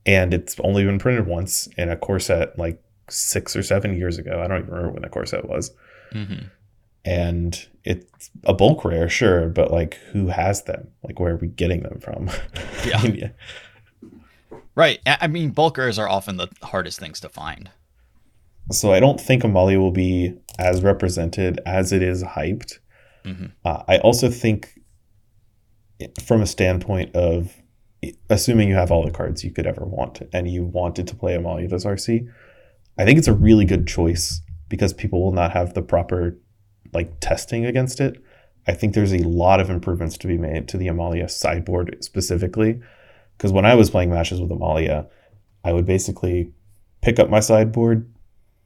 and it's only been printed once in a core set like six or seven years ago. I don't even remember when the core set was, Mm-hmm. and it's a bulk rare, sure, but like who has them? Like where are we getting them from? (laughs) Yeah. Mean, Right. I mean, bulkers are often the hardest things to find. So I don't think Amalia will be as represented as it is hyped. Mhm. Uh, I also think, from a standpoint of assuming you have all the cards you could ever want and you wanted to play Amalia this RC, I think it's a really good choice because people will not have the proper like testing against it. I think there's a lot of improvements to be made to the Amalia sideboard specifically. Because when I was playing matches with Amalia, I would basically pick up my sideboard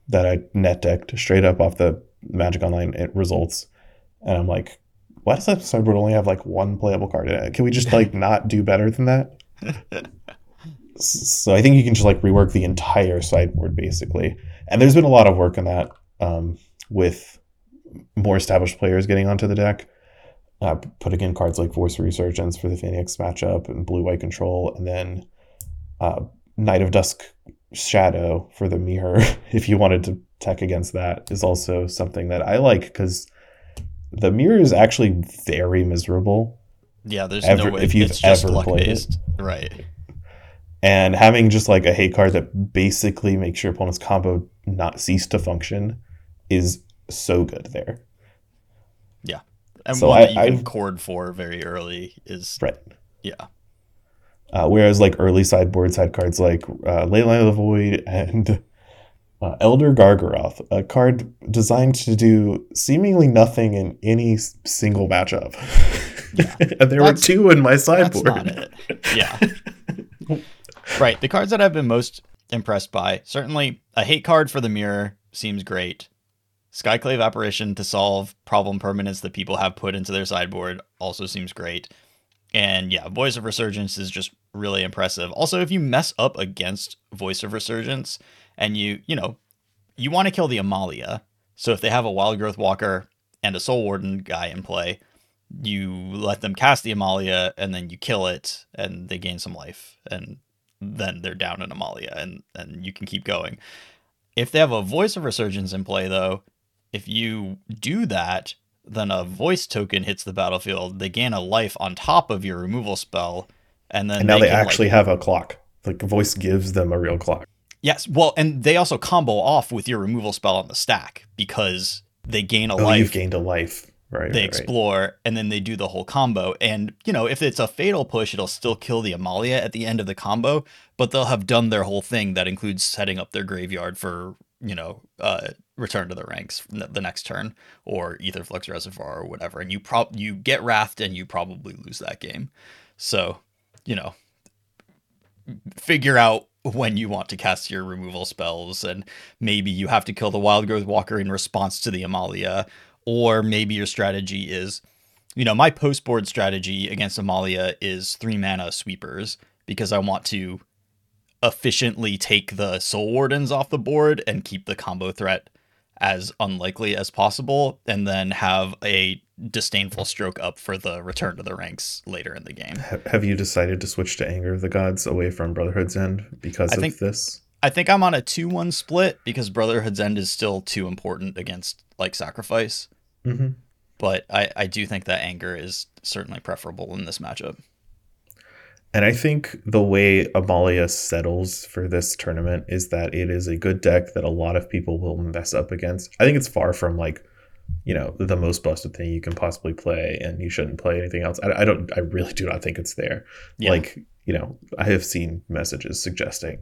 that I net decked straight up off the Magic Online results, and I'm like, why does that sideboard only have like one playable card in it? Can we just like (laughs) not do better than that? So I think you can just like rework the entire sideboard basically, and there's been a lot of work on that um, with more established players getting onto the deck. Uh, putting in cards like Voice of Resurgence for the Phoenix matchup and Blue White Control, and then uh, Knight of Dusk Shadow for the mirror, (laughs) if you wanted to tech against that, is also something that I like because the mirror is actually very miserable. Yeah, there's Ever- no way if you've it's just ever luck played it. Right. And having just like a hate card that basically makes your opponent's combo not cease to function is so good there. Yeah. And So one I- that you I've- can cord for very early is Right. yeah. Uh, whereas like early sideboard side cards like uh, Leyline of the Void and uh, Elder Gargaroth, a card designed to do seemingly nothing in any single matchup. Yeah. (laughs) and there were two in my That's sideboard. not it. (laughs) Yeah. right. The cards that I've been most impressed by certainly a hate card for the mirror seems great. Skyclave apparition to solve problem permanents that people have put into their sideboard also seems great. And yeah, Voice of Resurgence is just really impressive. Also, if you mess up against Voice of Resurgence and you, you know, you want to kill the Amalia. So if they have a Wildgrowth Walker and a Soul Warden guy in play, you let them cast the Amalia and then you kill it and they gain some life and then they're down an Amalia and and you can keep going. If they have a Voice of Resurgence in play though, if you do that, then a voice token hits the battlefield. They gain a life on top of your removal spell, and then and now they, like- actually have a clock. Like the voice gives them a real clock. Yes. Well, and they also combo off with your removal spell on the stack because they gain a Oh, life. you've gained a life. Right. they right, right. explore and then they do the whole combo and you know if it's a fatal push it'll still kill the amalia at the end of the combo but they'll have done their whole thing that includes setting up their graveyard for you know uh return to the ranks the next turn or aetherflux reservoir or whatever and you prob you get wrathed and you probably lose that game so you know figure out when you want to cast your removal spells and maybe you have to kill the wildgrowth walker in response to the amalia or maybe your strategy is you know my post board strategy against amalia is three mana sweepers because i want to efficiently take the soul wardens off the board and keep the combo threat as unlikely as possible and then have a disdainful stroke up for the return to the ranks later in the game Have you decided to switch to Anger of the Gods away from Brotherhood's End because I of think- this? I think I'm on a 2 1 split because Brotherhood's End is still too important against like sacrifice. hmm But I, I do think that anger is certainly preferable in this matchup. And I think the way Amalia settles for this tournament is that it is a good deck that a lot of people will mess up against. I think it's far from like, you know, the most busted thing you can possibly play, and you shouldn't play anything else. I, I don't. I really do not think it's there. Yeah. Like, you know, I have seen messages suggesting.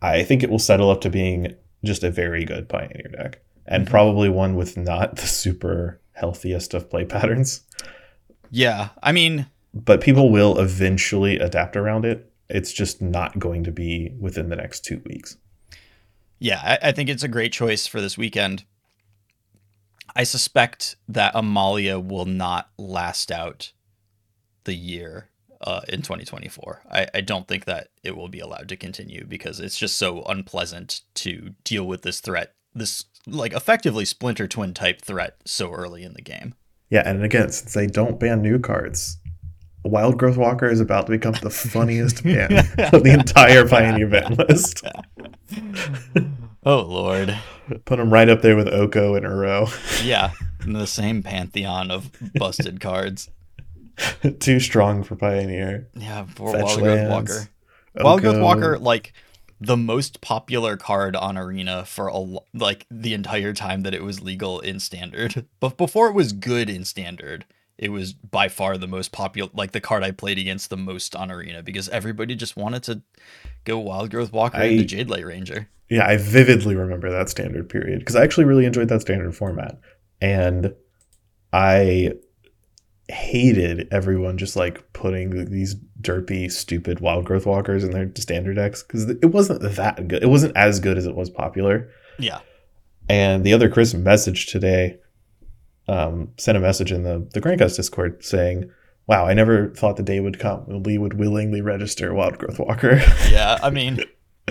I think it will settle up to being just a very good Pioneer deck, and Mhm. probably one with not the super healthiest of play patterns. Yeah. I mean, but people will eventually adapt around it. It's just not going to be within the next two weeks. yeah, I, I think it's a great choice for this weekend. I suspect that Amalia will not last out the year uh, in 2024. I, I don't think that it will be allowed to continue because it's just so unpleasant to deal with this threat, this like effectively Splinter Twin type threat so early in the game. Yeah, and again, since they don't ban new cards, Wildgrowth Walker is about to become the funniest (laughs) ban of the entire Pioneer ban list. (laughs) Oh Lord, Put him right up there with Oko and Uro. (laughs) yeah, in the same pantheon of busted (laughs) cards. Too strong for Pioneer. Yeah, for Wildgrowth Walker. Wildgrowth Walker, like the most popular card on Arena for a like the entire time that it was legal in Standard. (laughs) But before it was good in Standard, it was by far the most popular, like the card I played against the most on Arena because everybody just wanted to go Wildgrowth Walker I- into Jadelight Ranger. Yeah, I vividly remember that standard period because I actually really enjoyed that standard format. And I hated everyone just like putting these derpy, stupid wildgrowth walkers in their standard decks because it wasn't that good. It wasn't as good as it was popular. Yeah, And the other Chris message today um, sent a message in the, the Grindcast Discord saying, Wow, I never thought the day would come when we would willingly register Wildgrowth Walker. (laughs) yeah. I mean,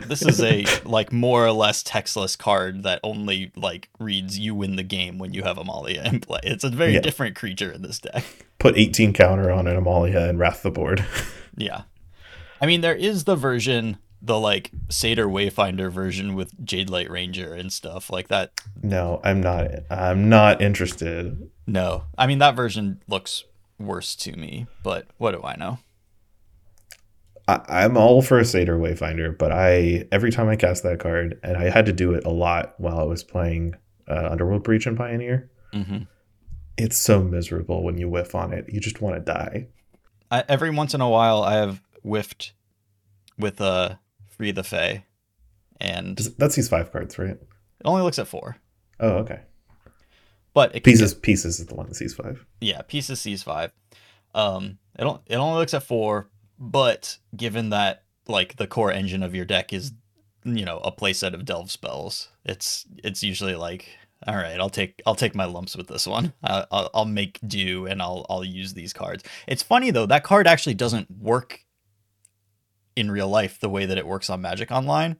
this is a like more or less textless card that only like reads "You win the game" when you have Amalia in play. It's a very Yeah. different creature in this deck. Put 18 counter on an Amalia and Wrath the board. (laughs) Yeah. I mean, there is the version, the like Satyr Wayfinder version with Jadelight Ranger and stuff like that. No, I'm not. I'm not interested. No. I mean, that version looks worse to me, but what do I know? I, I'm all for a Satyr Wayfinder, but I every time I cast that card, and I had to do it a lot while I was playing uh, Underworld Breach and Pioneer. hmm It's so miserable when you whiff on it. You just want to die. I, every once in a while, I have whiffed with uh, Free the Fey, and Does- That sees five cards, right? it only looks at four. Oh, okay. But it can Pieces pieces is the one that sees five. yeah, pieces sees five. Um, it don't, it only looks at four, but given that like the core engine of your deck is, you know, a playset of delve spells, it's it's usually like, all right, I'll take I'll take my lumps with this one. I, I'll I'll make do and I'll I'll use these cards. It's funny though that card actually doesn't work in real life the way that it works on Magic Online.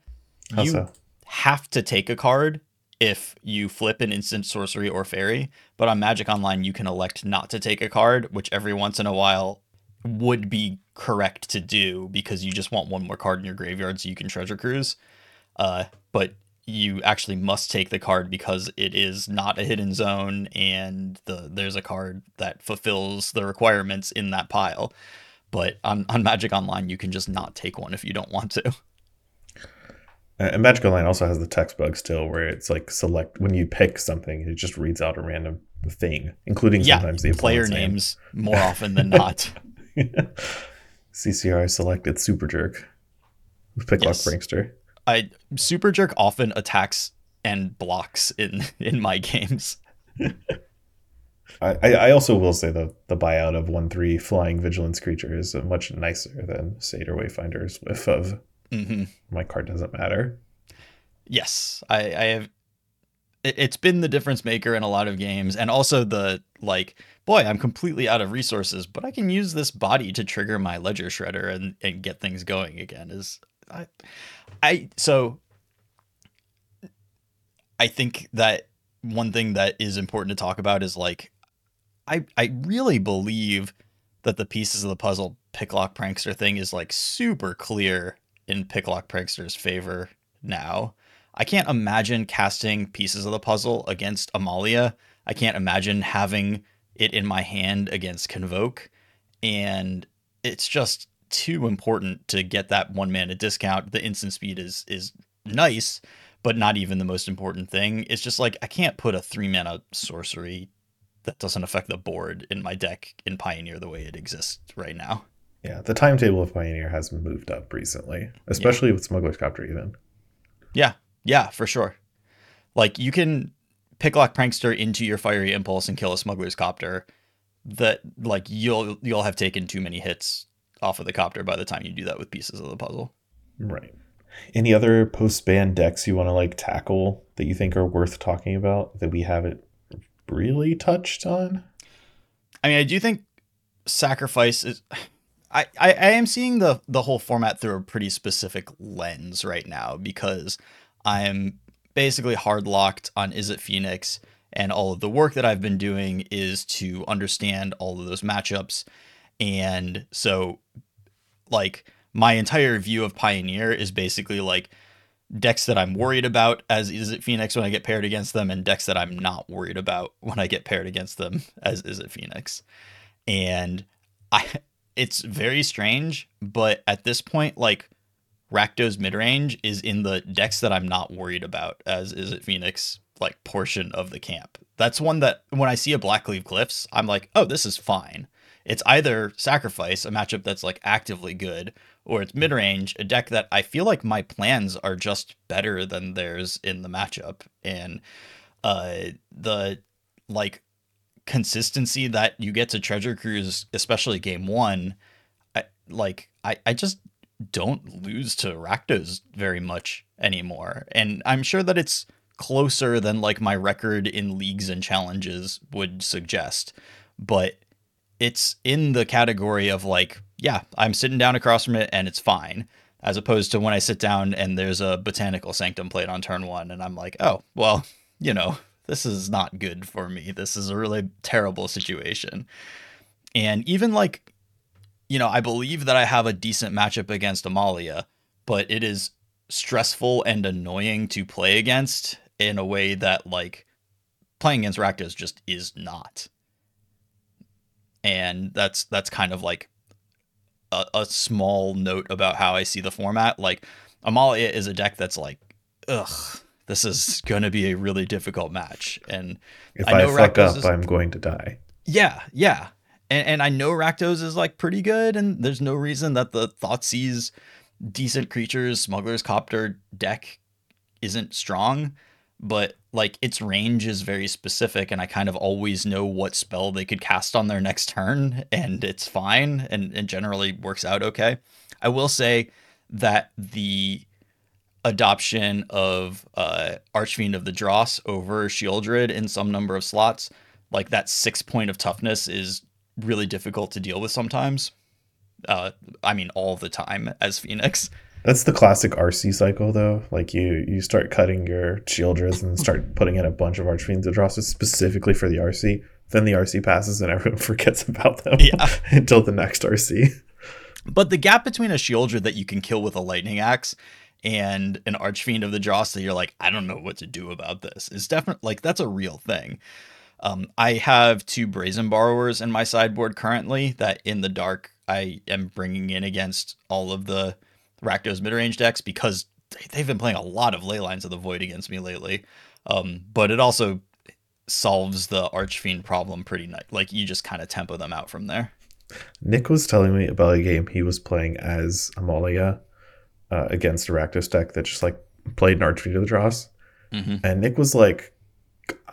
How you so? have to take a card if you flip an instant sorcery or fairy, but on Magic Online you can elect not to take a card, which every once in a while would be correct to do because you just want one more card in your graveyard so you can treasure cruise. Uh, but you actually must take the card because it is not a hidden zone and the there's a card that fulfills the requirements in that pile. But on, on Magic Online you can just not take one if you don't want to. And Magic Online also has the text bug still, where it's like select when you pick something, it just reads out a random thing, including yeah, sometimes the player opponent's name. names (laughs) more often than not. (laughs) CCR selected Super Jerk Picklock Yes. Prankster. I Super Jerk often attacks and blocks in (laughs) in my games. I, I also will say that the buyout of one three flying vigilance creature is much nicer than Satyr Wayfinder's whiff of hmm my card doesn't matter. Yes, I, I have. It, it's been the difference maker in a lot of games, and also the like. Boy, I'm completely out of resources, but I can use this body to trigger my ledger shredder and and get things going again. Is I, I so. I think that one thing that is important to talk about is like, I I really believe that the pieces of the puzzle picklock prankster thing is like super clear in picklock prankster's favor now. I can't imagine casting pieces of the puzzle against Amalia. I can't imagine having it in my hand against Convoke. And it's just too important to get that one mana discount. The instant speed is is nice, but not even the most important thing. It's just like I can't put a three mana sorcery that doesn't affect the board in my deck in Pioneer the way it exists right now. Yeah, the timetable of Pioneer has moved up recently, especially with Smuggler's Copter even. Yeah, yeah, for sure. Like you can picklock prankster into your fiery impulse and kill a smuggler's copter. That like you'll you'll have taken too many hits off of the copter by the time you do that with pieces of the puzzle. Right. Any other post ban decks you want to like tackle that you think are worth talking about that we haven't really touched on? I mean, I do think sacrifice is. I, I, I am seeing the the whole format through a pretty specific lens right now because I'm basically hard locked on Izzet Phoenix, and all of the work that I've been doing is to understand all of those matchups, and so like my entire view of Pioneer is basically like decks that I'm worried about as Izzet Phoenix when I get paired against them, and decks that I'm not worried about when I get paired against them (laughs) as Izzet Phoenix. And I (laughs) it's very strange, but at this point, like Rakdos midrange is in the decks that I'm not worried about as Izzet Phoenix like portion of the camp. That's one that when I see a Blackcleave Cliffs, I'm like, oh, this is fine. It's either sacrifice, a matchup that's like actively good, or it's mid range, a deck that I feel like my plans are just better than theirs in the matchup. And uh the like consistency that you get to treasure cruise, especially game one, I like I, I just don't lose to Rakdos very much anymore. And I'm sure that it's closer than like my record in leagues and challenges would suggest. But it's in the category of like, yeah, I'm sitting down across from it and it's fine. As opposed to when I sit down and there's a botanical sanctum played on turn one, and I'm like, oh, well, you know, this is not good for me. This is a really terrible situation. And even like, you know, I believe that I have a decent matchup against Amalia, but it is stressful and annoying to play against in a way that like playing against Rakdos just is not. And that's that's kind of like a, a small note about how I see the format. Like Amalia is a deck that's like, ugh, this is gonna be a really difficult match. And If I I, fuck Rakdos up, is- I'm going to die. yeah, yeah. And, and I know Rakdos is like pretty good, and there's no reason that the Thoughtseize decent creatures, Smuggler's Copter deck isn't strong, but like its range is very specific and I kind of always know what spell they could cast on their next turn and it's fine and, and generally works out okay. I will say that the adoption of uh, Archfiend of the Dross over Sheoldred in some number of slots, like that six point of toughness is really difficult to deal with sometimes. Uh, I mean, all the time as Phoenix. That's the classic RC cycle, though. Like you, you start cutting your Sheoldreds and start (laughs) putting in a bunch of Archfiends of Dross specifically for the RC. Then the RC passes and everyone (laughs) forgets about them Yeah. (laughs) until the next RC. But the gap between a Sheoldred that you can kill with a lightning axe and an Archfiend of the Dross that you're like, I don't know what to do about this is definitely like that's a real thing. Um, I have two Brazen Borrowers in my sideboard currently that in the dark I am bringing in against all of the Rakdos midrange decks because they- they've been playing a lot of Leylines of the Void against me lately. Um, but it also solves the Archfiend problem pretty nice. Like you just kind of tempo them out from there. Nick was telling me about a game he was playing as Amalia uh, against a Rakdos deck that just like played an Archfiend of the Dross. hmm And Nick was like,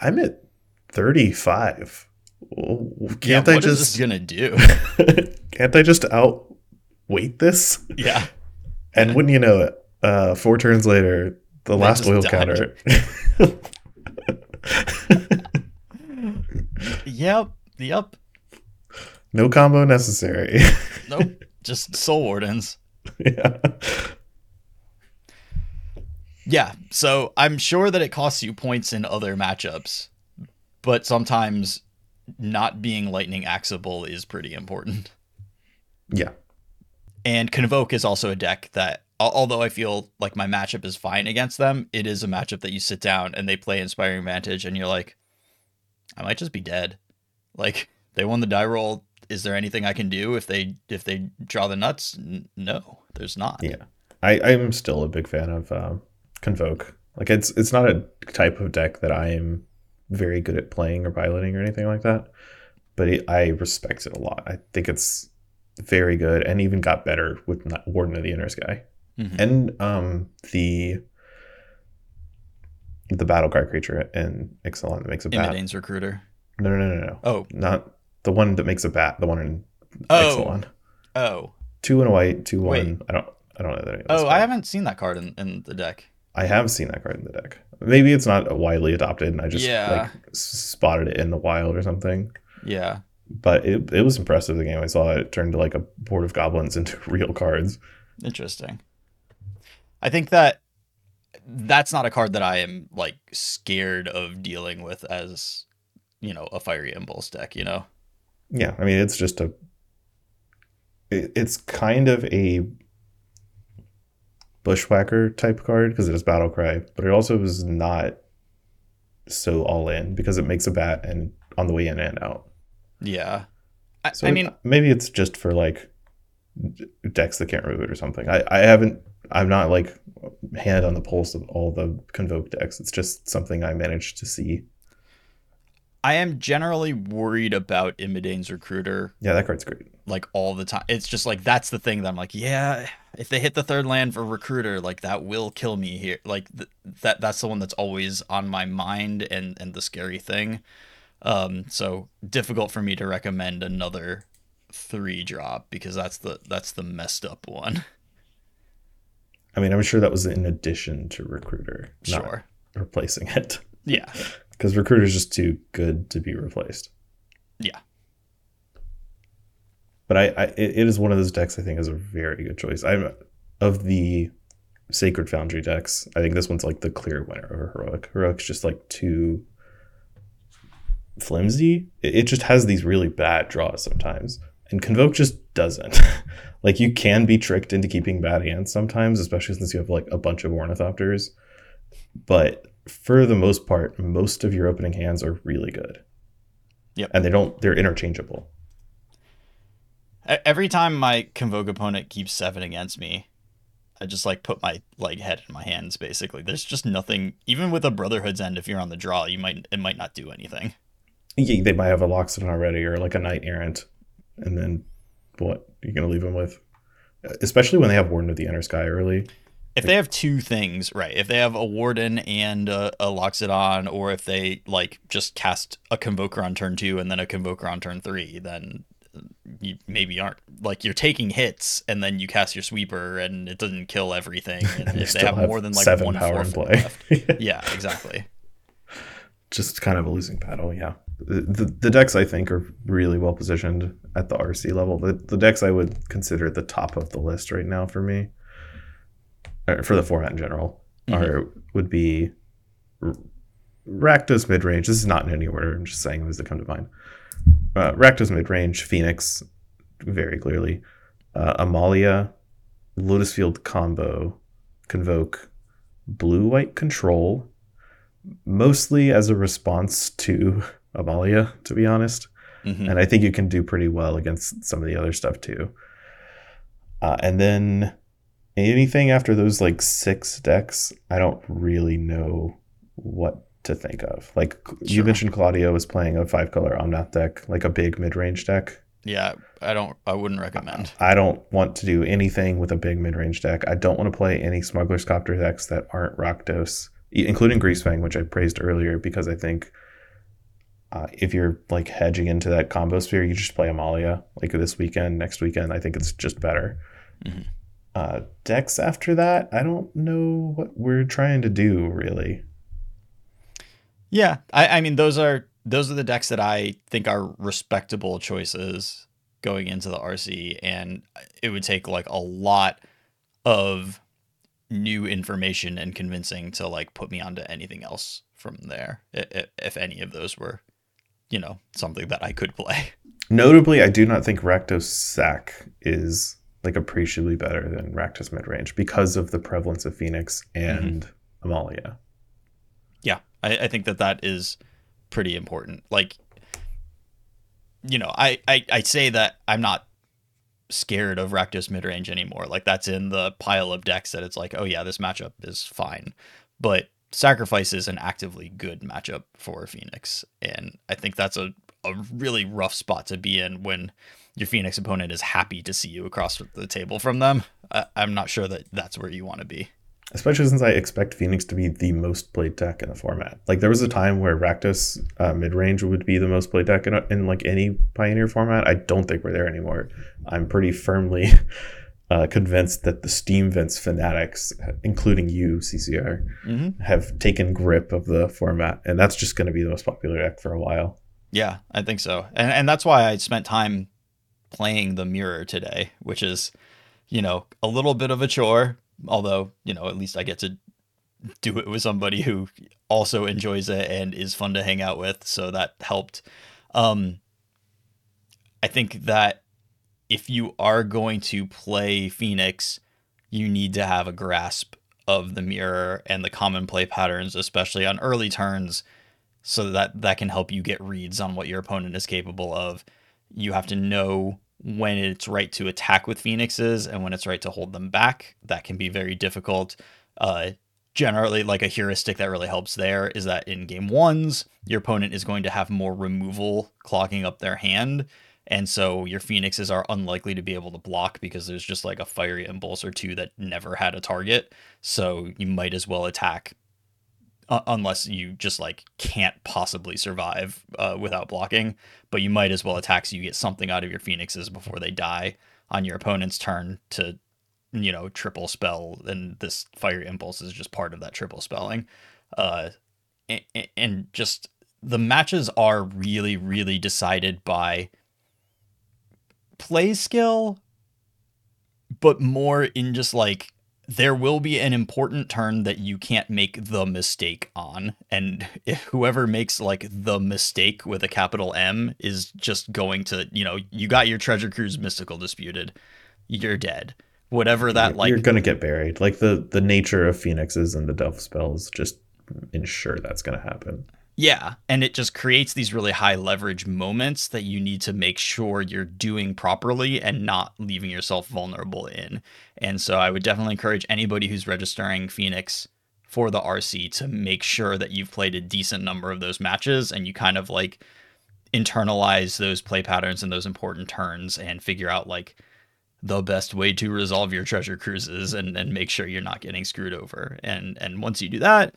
I'm at 35. Can't Yeah, I what is just gonna do? (laughs) can't I just outweight this? yeah. And wouldn't you know it, uh, four turns later, the last oil died. counter. (laughs) Yep. Yep. no combo necessary. (laughs) Nope. Just Soul Wardens. yeah. Yeah. So I'm sure that it costs you points in other matchups, but sometimes not being lightning axable is pretty important. Yeah. And Convoke is also a deck that, although I feel like my matchup is fine against them, it is a matchup that you sit down and they play Inspiring Vantage and you're like, I might just be dead. Like they won the die roll. Is there anything I can do if they if they draw the nuts? N- no, there's not. Yeah. I, I'm still a big fan of um, Convoke. Like it's it's not a type of deck that I am very good at playing or piloting or anything like that, but it, I respect it a lot. I think it's very good and even got better with Warden of the Inner Sky Mhm. and um the the battle cry creature in Ixalan that makes a bat. Imodane's recruiter. No, no, no, no, no, Oh, not the one that makes a bat. The one in oh, Ixalan. oh, Two and a white, two Wait. one. I don't. I don't know that. oh! I haven't seen that card in, in the deck. I have seen that card in the deck. Maybe it's not widely adopted, and I just Yeah. like spotted it in the wild or something. Yeah, But it, it was impressive. The game I saw it turned to like a board of goblins (laughs) into real cards. interesting. I think that that's not a card that I am like scared of dealing with as you know a fiery impulse deck. You know. Yeah, I mean it's just a. It, it's kind of a bushwhacker type card because it is battle cry, but it also is not so all in because it makes a bat and on the way in and out. Yeah. I, So I mean, maybe it's just for like decks that can't remove it or something. I, I haven't I'm not like hand on the pulse of all the convoke decks. It's just something I managed to see. I am generally worried about Imodane's recruiter Yeah, that card's great. like all the time. It's just like that's the thing that I'm like, yeah, if they hit the third land for recruiter, like that will kill me here. Like th- that that's the one that's always on my mind and and the scary thing. Um so difficult for me to recommend another 3 drop because that's the that's the messed up one. I mean, I'm sure that was in addition to recruiter, not Sure. replacing it. (laughs) Yeah. Because recruiter's just too good to be replaced. Yeah. But I, I it it is one of those decks I think is a very good choice. I'm of the Sacred Foundry decks. I think this one's like the clear winner over Heroic. Heroic's just like too flimsy. It, it just has these really bad draws sometimes, and Convoke just doesn't. (laughs) like you can be tricked into keeping bad hands sometimes, especially since you have like a bunch of Ornithopters. But for the most part, most of your opening hands are really good. Yep. And they don't. They're interchangeable. Every time my convoke opponent keeps 7 against me, I just like put my like head in my hands basically. There's just nothing even with a brotherhood's end if you're on the draw, you might it might not do anything. Yeah, they might have a Loxodon already or like a Knight Errant, and then what you're gonna leave them with, especially when they have Warden of the Inner Sky early. if they have two things, right? If they have a Warden and a, a Loxodon, or if they like just cast a Convoker on turn two and then a Convoker on turn three, then you maybe aren't like you're taking hits and then you cast your sweeper and it doesn't kill everything. (laughs) And You if they have, have more than like seven one power in play. left, (laughs) yeah, exactly. Just kind of a losing battle, yeah. The, the, the decks I think are really well positioned at the RC level. The, the decks I would consider at the top of the list right now for me, or for the format in general, Mhm. are would be R- Rakdos mid range. This is not in any order. I'm just saying those that come to mind. Uh, Rakdos mid range, Phoenix, very clearly, uh, Amalia, Lotus Field combo, Convoke, Blue White Control, mostly as a response to (laughs) Amalia, to be honest. Mhm. And I think you can do pretty well against some of the other stuff too. Uh, and then anything after those like six decks, I don't really know what to think of. Like you mentioned, Claudio was playing a five color Omnath deck, like a big mid range deck. Yeah, I don't. I wouldn't recommend. I don't want to do anything with a big mid range deck. I don't want to play any Smuggler's Copter decks that aren't Rakdos, including Greasefang, which I praised earlier, because I think uh, if you're like hedging into that combo sphere, you just play Amalia like this weekend, next weekend. I think it's just better. Mhm. Uh, decks after that, I don't know what we're trying to do really. Yeah, I, I mean those are those are the decks that I think are respectable choices going into the RC, and it would take like a lot of new information and convincing to like put me onto anything else from there. If any of those were, you know, something that I could play. (laughs) Notably, I do not think Rakdos Sack is like appreciably better than Rakdos Midrange because of the prevalence of Phoenix mm-hmm. and Amalia. Yeah, I, I think that that is pretty important. Like, you know, I, I, I say that I'm not scared of Rakdos midrange anymore. Like, that's in the pile of decks that it's like, oh, yeah, this matchup is fine. But Sacrifice is an actively good matchup for Phoenix. And I think that's a, a really rough spot to be in when your Phoenix opponent is happy to see you across the table from them. I, I'm not sure that that's where you want to be. Especially since I expect Phoenix to be the most played deck in the format. Like there was a time where Rakdos uh, midrange would be the most played deck in, in like any Pioneer format. I don't think we're there anymore. I'm pretty firmly (laughs) uh, convinced that the Steam Vents fanatics, including you, CCR, Mm-hmm. have taken grip of the format, and that's just going to be the most popular deck for a while. Yeah, I think so. And and that's why I spent time playing the mirror today, which is, you know, a little bit of a chore, although, you know, at least I get to do it with somebody who also enjoys it and is fun to hang out with, so that helped. Um I think that if you are going to play Phoenix, you need to have a grasp of the mirror and the common play patterns, especially on early turns, so that that can help you get reads on what your opponent is capable of. You have to know when it's right to attack with phoenixes and when it's right to hold them back. That can be very difficult. Uh, generally, like a heuristic that really helps there is that in game ones, your opponent is going to have more removal clogging up their hand. And so your phoenixes are unlikely to be able to block because there's just like a fiery impulse or two that never had a target. So you might as well attack uh, unless you just like can't possibly survive uh, without blocking. But you might as well attack so you get something out of your phoenixes before they die on your opponent's turn to, you know, triple spell. And this fire impulse is just part of that triple spelling. Uh, and, and just the matches are really, really decided by play skill, but more in just like there will be an important turn that you can't make the mistake on and if whoever makes like the mistake with a capital M is just going to you know you got your treasure cruise mystical disputed you're dead whatever that you're, like you're gonna get buried. Like the the nature of phoenixes and the delve spells just ensure that's gonna happen. Yeah, and it just creates these really high leverage moments that you need to make sure you're doing properly and not leaving yourself vulnerable in. And so I would definitely encourage anybody who's registering Phoenix for the RC to make sure that you've played a decent number of those matches and you kind of like internalize those play patterns and those important turns and figure out like the best way to resolve your treasure cruises and, and make sure you're not getting screwed over. And and once you do that,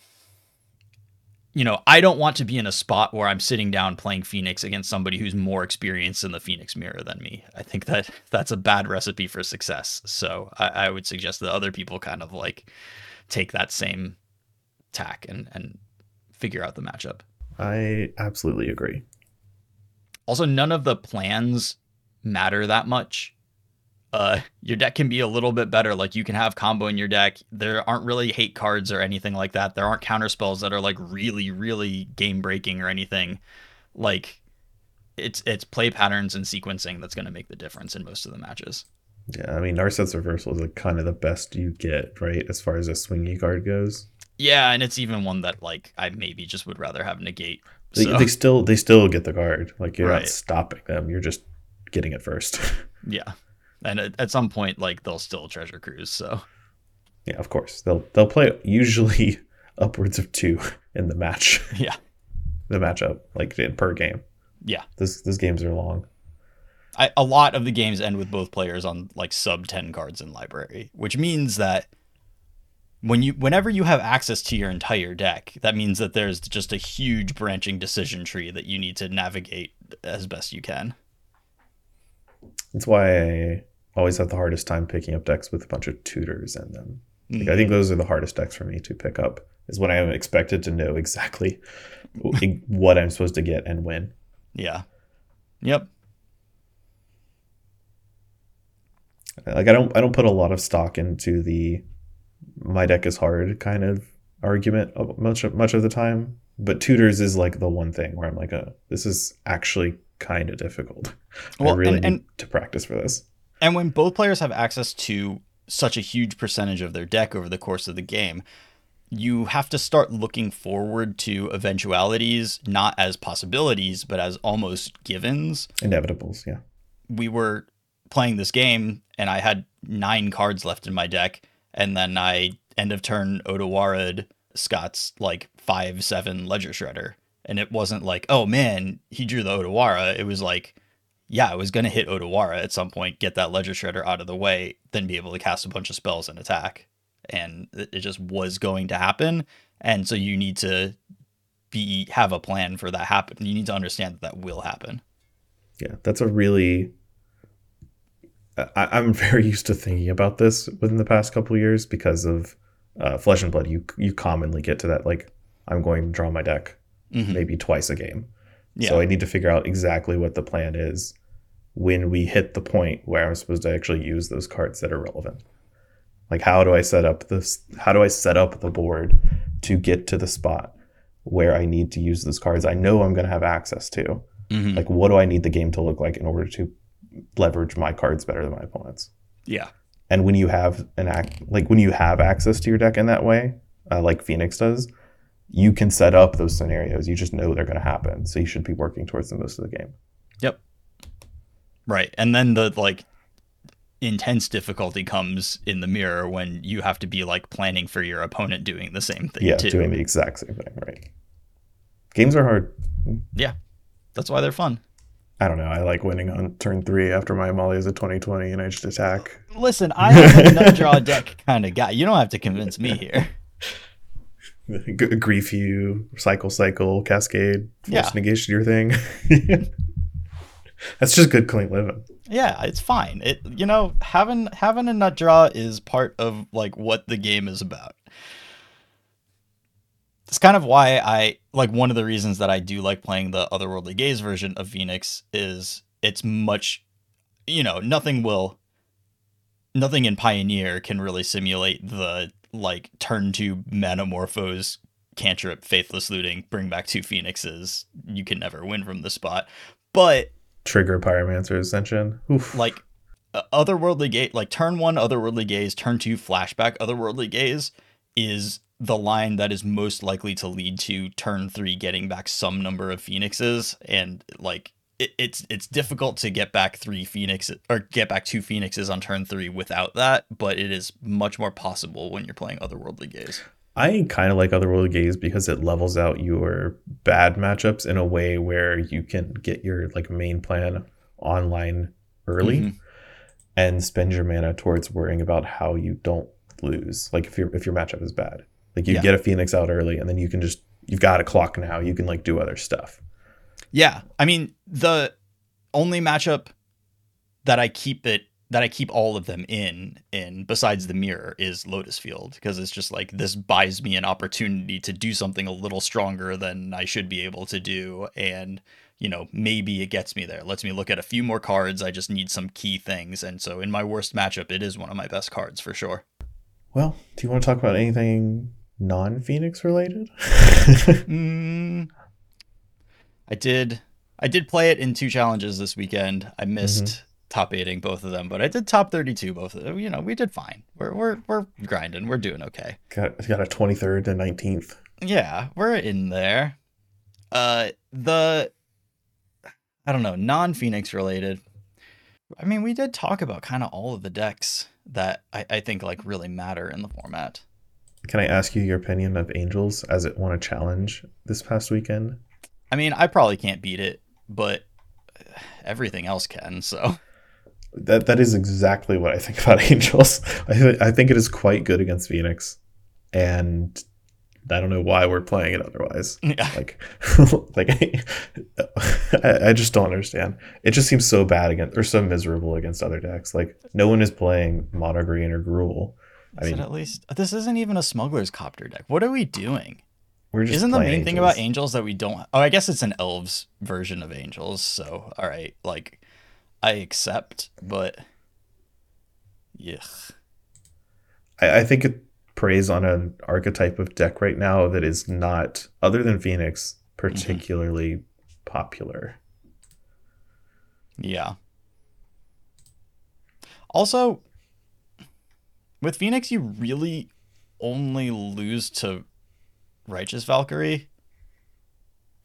you know, I don't want to be in a spot where I'm sitting down playing Phoenix against somebody who's more experienced in the Phoenix mirror than me. I think that (laughs) that's a bad recipe for success. So I, I would suggest that other people kind of like take that same tack and and figure out the matchup. I absolutely agree. Also, none of the plans matter that much. Uh, your deck can be a little bit better. Like you can have combo in your deck. There aren't really hate cards or anything like that. There aren't counter spells that are like really, really game breaking or anything. Like it's it's play patterns and sequencing that's going to make the difference in most of the matches. Yeah, I mean, Narset's Reversal is like kind of the best you get, right? As far as a swingy card goes. Yeah, and it's even one that like I maybe just would rather have negate. They, So, they still they still get the card. Like you're Right. not stopping them. You're just getting it first. (laughs) yeah, and at, at some point like they'll still treasure cruise. So yeah, of course. They'll they'll play usually (laughs) upwards of two in the match. (laughs) yeah, The matchup, like in- per game. yeah. This these games are long. I, a lot of the games end with both players on like sub 10 cards in library which means that when you whenever you have access to your entire deck that means that there's just a huge branching decision tree that you need to navigate as best you can That's why I always have the hardest time picking up decks with a bunch of tutors in them. Like, Mm. I think those are the hardest decks for me to pick up. Is when I am expected to know exactly what I'm supposed to get and when. yeah yep Like I don't I don't put a lot of stock into the my deck is hard kind of argument much of, much of the time. But tutors is like the one thing where I'm like, oh, this is actually kind of difficult. Well, I really and- need to practice for this. And when both players have access to such a huge percentage of their deck over the course of the game, you have to start looking forward to eventualities, not as possibilities, but as almost givens. Inevitables, yeah. We were playing this game, and I had nine cards left in my deck, and then I end of turn Otawara'd Scott's like five seven Ledger Shredder, and it wasn't like, oh man, he drew the Otawara. It was like, yeah, I was gonna hit Otawara at some point, get that Ledger Shredder out of the way, then be able to cast a bunch of spells and attack, and it just was going to happen. And so you need to be have a plan for that happen. You need to understand that that will happen. Yeah, that's a really. I, I'm very (laughs) used to thinking about this within the past couple years because of uh, Flesh and Blood. You you commonly get to that like I'm going to draw my deck Mhm. maybe twice a game, Yeah. so I need to figure out exactly what the plan is when we hit the point where I'm supposed to actually use those cards that are relevant. Like how do I set up this? How do I set up the board to get to the spot where I need to use those cards? I know I'm going to have access to Mhm. like what do i need the game to look like in order to leverage my cards better than my opponents yeah. and when you have an act like when you have access to your deck in that way uh, like phoenix does you can set up those scenarios you just know they're going to happen so you should be working towards them most of the game Yep. Right. And then the like intense difficulty comes in the mirror when you have to be like planning for your opponent doing the same thing yeah too. doing the exact same thing right games are hard Yeah. That's why they're fun. i don't know i like winning on turn three after my Amalia is a 2020 and i just attack Listen, I am a draw (laughs) deck kind of guy. You don't have to convince me here. (laughs) G- grief you cycle cycle cascade force Yeah. negation your thing (laughs) that's just good clean living Yeah, it's fine. It you know, having having a nut draw is part of like what the game is about. It's kind of why I like one of the reasons that I do like playing the Otherworldly Gaze version of Phoenix is it's much you know, nothing will nothing in Pioneer can really simulate the like turn two Manamorphose cantrip faithless looting, bring back two phoenixes. You can never win from the spot. But trigger pyromancer ascension Oof. like uh, otherworldly gaze like turn one otherworldly gaze turn two flashback otherworldly gaze is the line that is most likely to lead to turn three getting back some number of phoenixes and like it, it's it's difficult to get back three phoenixes or get back two phoenixes on turn three without that but it is much more possible when you're playing otherworldly gaze I kind of like Otherworldly Gaze because it levels out your bad matchups in a way where you can get your like main plan online early. Mhm. and spend your mana towards worrying about how you don't lose. Like if your if your matchup is bad, like you Yeah. get a Phoenix out early, and then you can just you've got a clock now. You can like do other stuff. Yeah, I mean the only matchup that I keep it that I keep all of them in in besides the mirror is Lotus Field because it's just like this buys me an opportunity to do something a little stronger than I should be able to do and you know maybe it gets me there lets me look at a few more cards I just need some key things and so in my worst matchup it is one of my best cards for sure Well, do you want to talk about anything non-Phoenix related? (laughs) Mm, I did. I did play it in two challenges this weekend. I missed top eighting both of them, but I did top thirty-two both of them. You know, we did fine. We're we're we're grinding. We're doing okay. got got a twenty third and nineteenth. Yeah, we're in there. Uh, the I don't know, non-Phoenix related. I mean, we did talk about kind of all of the decks that I, I think like really matter in the format. Can I ask you your opinion of Angels as it won a challenge this past weekend? I mean, I probably can't beat it, but everything else can. So. That that is exactly what I think (laughs) about Angels. I th- I think it is quite good against Phoenix, and I don't know why we're playing it otherwise. (laughs) Yeah. Like, (laughs) like I, I just don't understand. It just seems so bad against or so miserable against other decks. Like no one is playing Mono Green or Gruul. I mean, at least this isn't even a smuggler's copter deck. What are we doing? We're just Isn't the main playing thing about Angels. angels that we don't? Oh, I guess it's an elves version of angels. So all right, like I accept, but yeah, I, I think it preys on an archetype of deck right now that is not, other than Phoenix, mm-hmm. particularly popular. yeah. Also, with Phoenix, you really only lose to Righteous Valkyrie.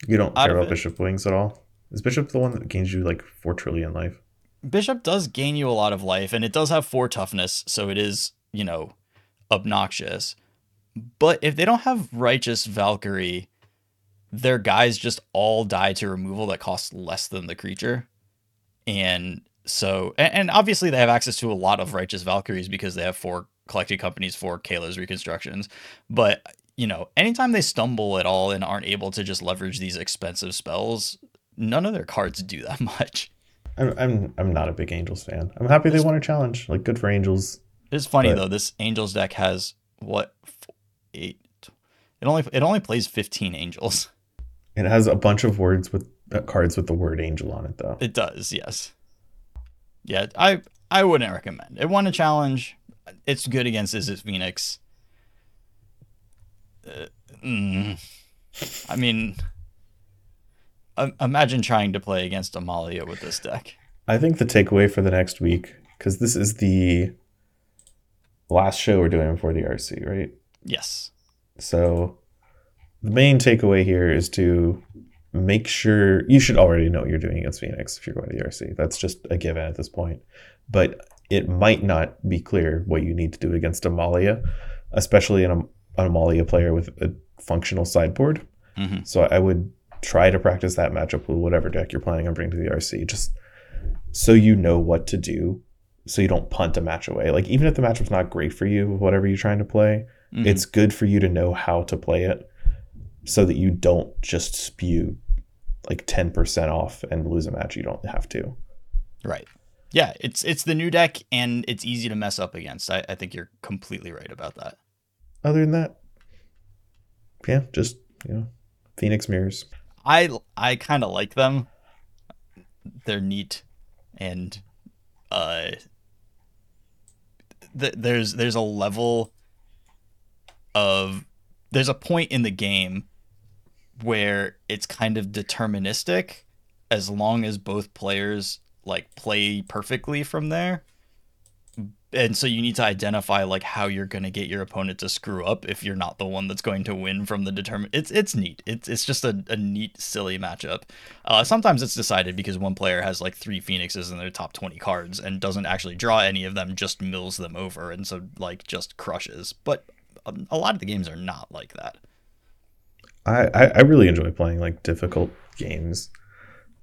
You don't care about it. Bishop Wings at all. Is Bishop the one that gains you like four trillion life? Bishop does gain you a lot of life, and it does have four toughness, so it is, you know, obnoxious. But if they don't have Righteous Valkyrie, their guys just all die to removal that costs less than the creature. And so, and, and obviously they have access to a lot of Righteous Valkyries because they have four collected companies for Kayla's reconstructions. But, you know, anytime they stumble at all and aren't able to just leverage these expensive spells, none of their cards do that (laughs) much. I'm I'm I'm not a big Angels fan. I'm happy they won a challenge. Like good for Angels. It's funny But- though. This Angels deck has what f- eight? It only it only plays fifteen Angels. It has a bunch of words with uh, cards with the word Angel on it though. It does, yes. Yeah, I I wouldn't recommend. It won a challenge. It's good against Is It Phoenix. Uh, mm, I mean, im- imagine trying to play against Amalia with this deck. I think the takeaway for the next week, because this is the last show we're doing before the RC, right? Yes. So the main takeaway here is to make sure you should already know what you're doing against Phoenix if you're going to the RC. That's just a given at this point. But it might not be clear what you need to do against Amalia, especially in an Amalia player with a functional sideboard. hmm So I would try to practice that matchup with whatever deck you're planning on bringing to the RC, just so you know what to do, so you don't punt a match away. Like even if the matchup's not great for you, whatever you're trying to play, Mhm. it's good for you to know how to play it, so that you don't just spew like ten percent off and lose a match you don't have to. Right. Yeah, it's it's the new deck and it's easy to mess up against. I, I think you're completely right about that. Other than that, yeah, just you know, Phoenix mirrors. I I kind of like them. They're neat, and uh, th- there's there's a level of there's a point in the game where it's kind of deterministic as long as both players like play perfectly from there and so you need to identify like how you're going to get your opponent to screw up if you're not the one that's going to win from the determine it's it's neat it's it's just a, a neat silly matchup uh, sometimes it's decided because one player has like three phoenixes in their top 20 cards and doesn't actually draw any of them just mills them over and so like just crushes but um, a lot of the games are not like that I, I really enjoy playing like difficult games.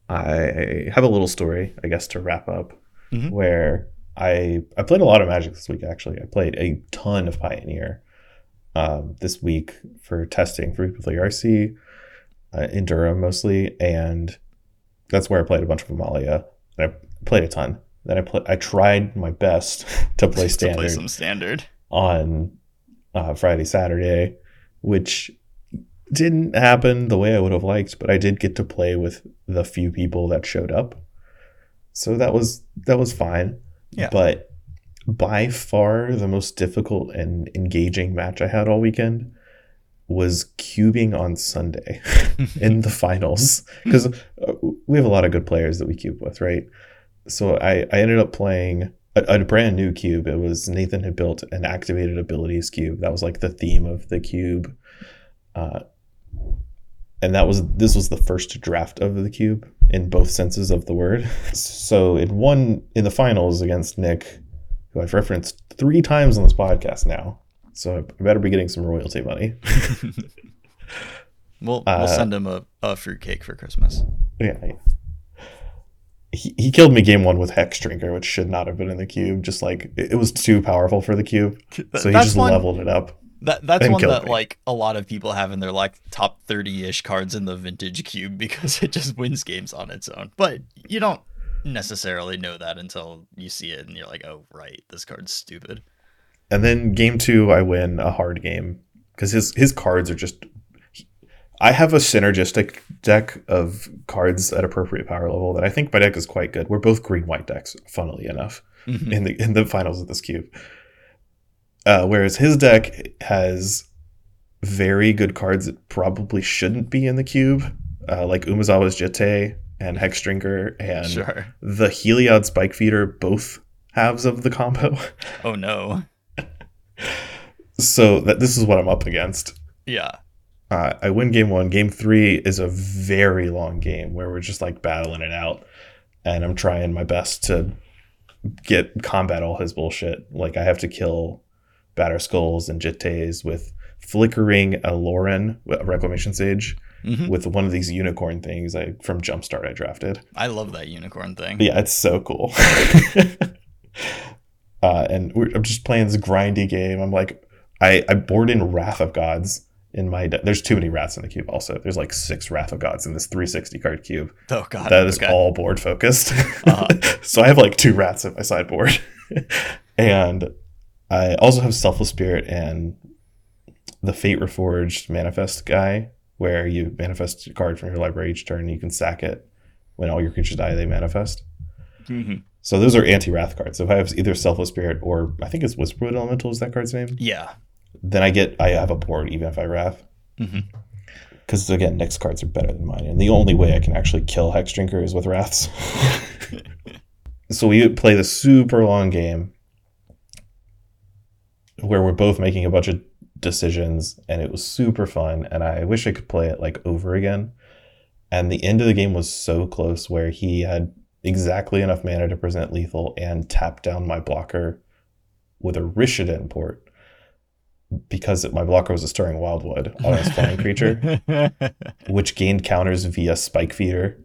I have a little story, I guess, to wrap up, Mhm. where I I played a lot of Magic this week. Actually, I played a ton of Pioneer um, this week for testing for People Play RC uh, in Durham mostly, and that's where I played a bunch of Amalia. And I played a ton. Then I play, I tried my best (laughs) to play (laughs) to standard play some standard. on uh, Friday, Saturday, which didn't happen the way I would have liked, but I did get to play with the few people that showed up. So that was that was fine. Yeah. But by far the most difficult and engaging match I had all weekend was cubing on Sunday (laughs) in the finals because we have a lot of good players that we cube with, right? So I, I ended up playing a, a brand new cube. It was Nathan had built an activated abilities cube. That was like the theme of the cube. Uh, and that was this was the first draft of the cube in both senses of the word. So it won in the finals against Nick, who I've referenced three times on this podcast now. So I better be getting some royalty money. (laughs) We'll Uh, we'll send him a, a fruit cake for Christmas. Yeah. yeah. He, he killed me game one with Hexdrinker, which should not have been in the cube. Just like it it was too powerful for the cube, so he That's just one- leveled it up. That that's one that me. like a lot of people have in their like top thirty ish cards in the vintage cube (laughs) because it just wins games on its own. But you don't necessarily know that until you see it and you're like, oh right, this card's stupid. And then game two, I win a hard game because his his cards are just. I have a synergistic deck of cards at appropriate power level that I think my deck is quite good. We're both green white decks, funnily enough. Mhm. in the in the finals of this cube. Uh, whereas his deck has very good cards that probably shouldn't be in the cube, uh, like Umezawa's Jitte and Hex Drinker and sure. the Heliod Spike Feeder, both halves of the combo. (laughs) Oh no. so that this is what I'm up against. Yeah. Uh, I win game one. Game three is a very long game where we're just like battling it out, and I'm trying my best to get combat all his bullshit. Like I have to kill Batterskulls and Jittes with flickering a Loran, Reclamation Sage, hmm with one of these unicorn things I from Jumpstart I drafted. I love that unicorn thing. Yeah, it's so cool. (laughs) uh, and we're, I'm just playing this grindy game. I'm like, I, I board in Wrath of Gods in my. De- There's too many rats in the cube. Also, there's like six Wrath of Gods in this 360 card cube. Oh god. That is okay. all board focused. Uh-huh. (laughs) so I have like two rats in my sideboard, (laughs) and I also have Selfless Spirit and the Fate Reforged Manifest guy, where you manifest a card from your library each turn. And you can sack it when all your creatures die. They manifest. Mhm. So those are anti-wrath cards. So if I have either Selfless Spirit or I think it's Whisperwood Elemental is that card's name, Yeah. then I get I have a board even if I wrath. Because again, Nick's cards are better than mine, and the only way I can actually kill Hexdrinker is with wraths. (laughs) so we play the super long game where we're both making a bunch of decisions, and it was super fun. And I wish I could play it like over again. And the end of the game was so close where he had exactly enough mana to present lethal and tap down my blocker with a Rishadan Port because my blocker was a stirring wildwood on his flying creature, (laughs) which gained counters via spike feeder,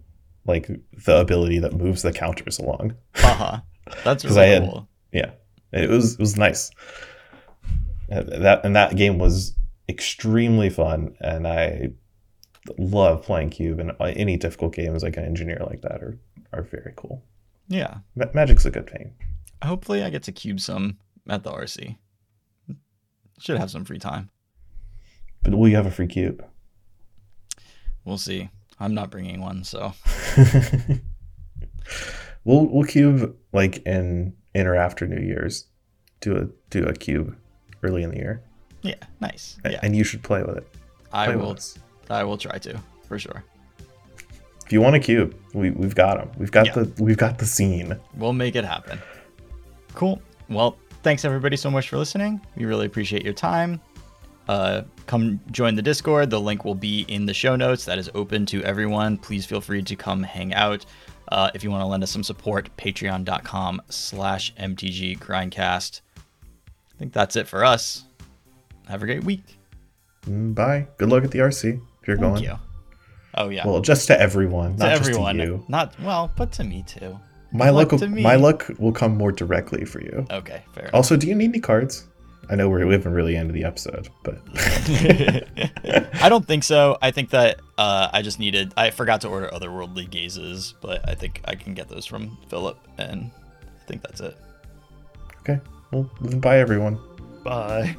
like the ability that moves the counters along. uh-huh. That's (laughs) really I had- cool. Yeah, it was it was nice. And that and that game was extremely fun, and I love playing cube. And uh, any difficult games like an engineer like that are are very cool. Yeah. Ma- Magic's a good thing. Hopefully I get to cube some at the RC. Should have some free time. But will you have a free cube? We'll see. I'm not bringing one, so (laughs) we'll we'll cube like in in or after New Year's. Do a do a cube early in the year, yeah, nice. A- Yeah, and you should play with it. I Play with will. us. I will try to for sure. If you want a cube, we we've got them. We've got Yeah. the we've got the scene. We'll make it happen. Cool. Well, thanks everybody so much for listening. We really appreciate your time. Uh, come join the Discord. The link will be in the show notes. That is open to everyone. Please feel free to come hang out. Uh, if you want to lend us some support, patreon.com slash MTG Grindcast. I think that's it for us. Have a great week. Bye. Good luck at the RC if you're Thank going. you. Oh, yeah. Well, just to everyone, to not everyone. just to you. Not, well, but to me too. My luck, Luck will, my luck will come more directly for you. Okay, fair. enough. Also, do you need any cards? I know we're, we haven't really ended the episode, but (laughs) I don't think so. I think that uh, I just needed. I forgot to order otherworldly gazes, but I think I can get those from Philip, and I think that's it. okay. Well, bye everyone. Bye.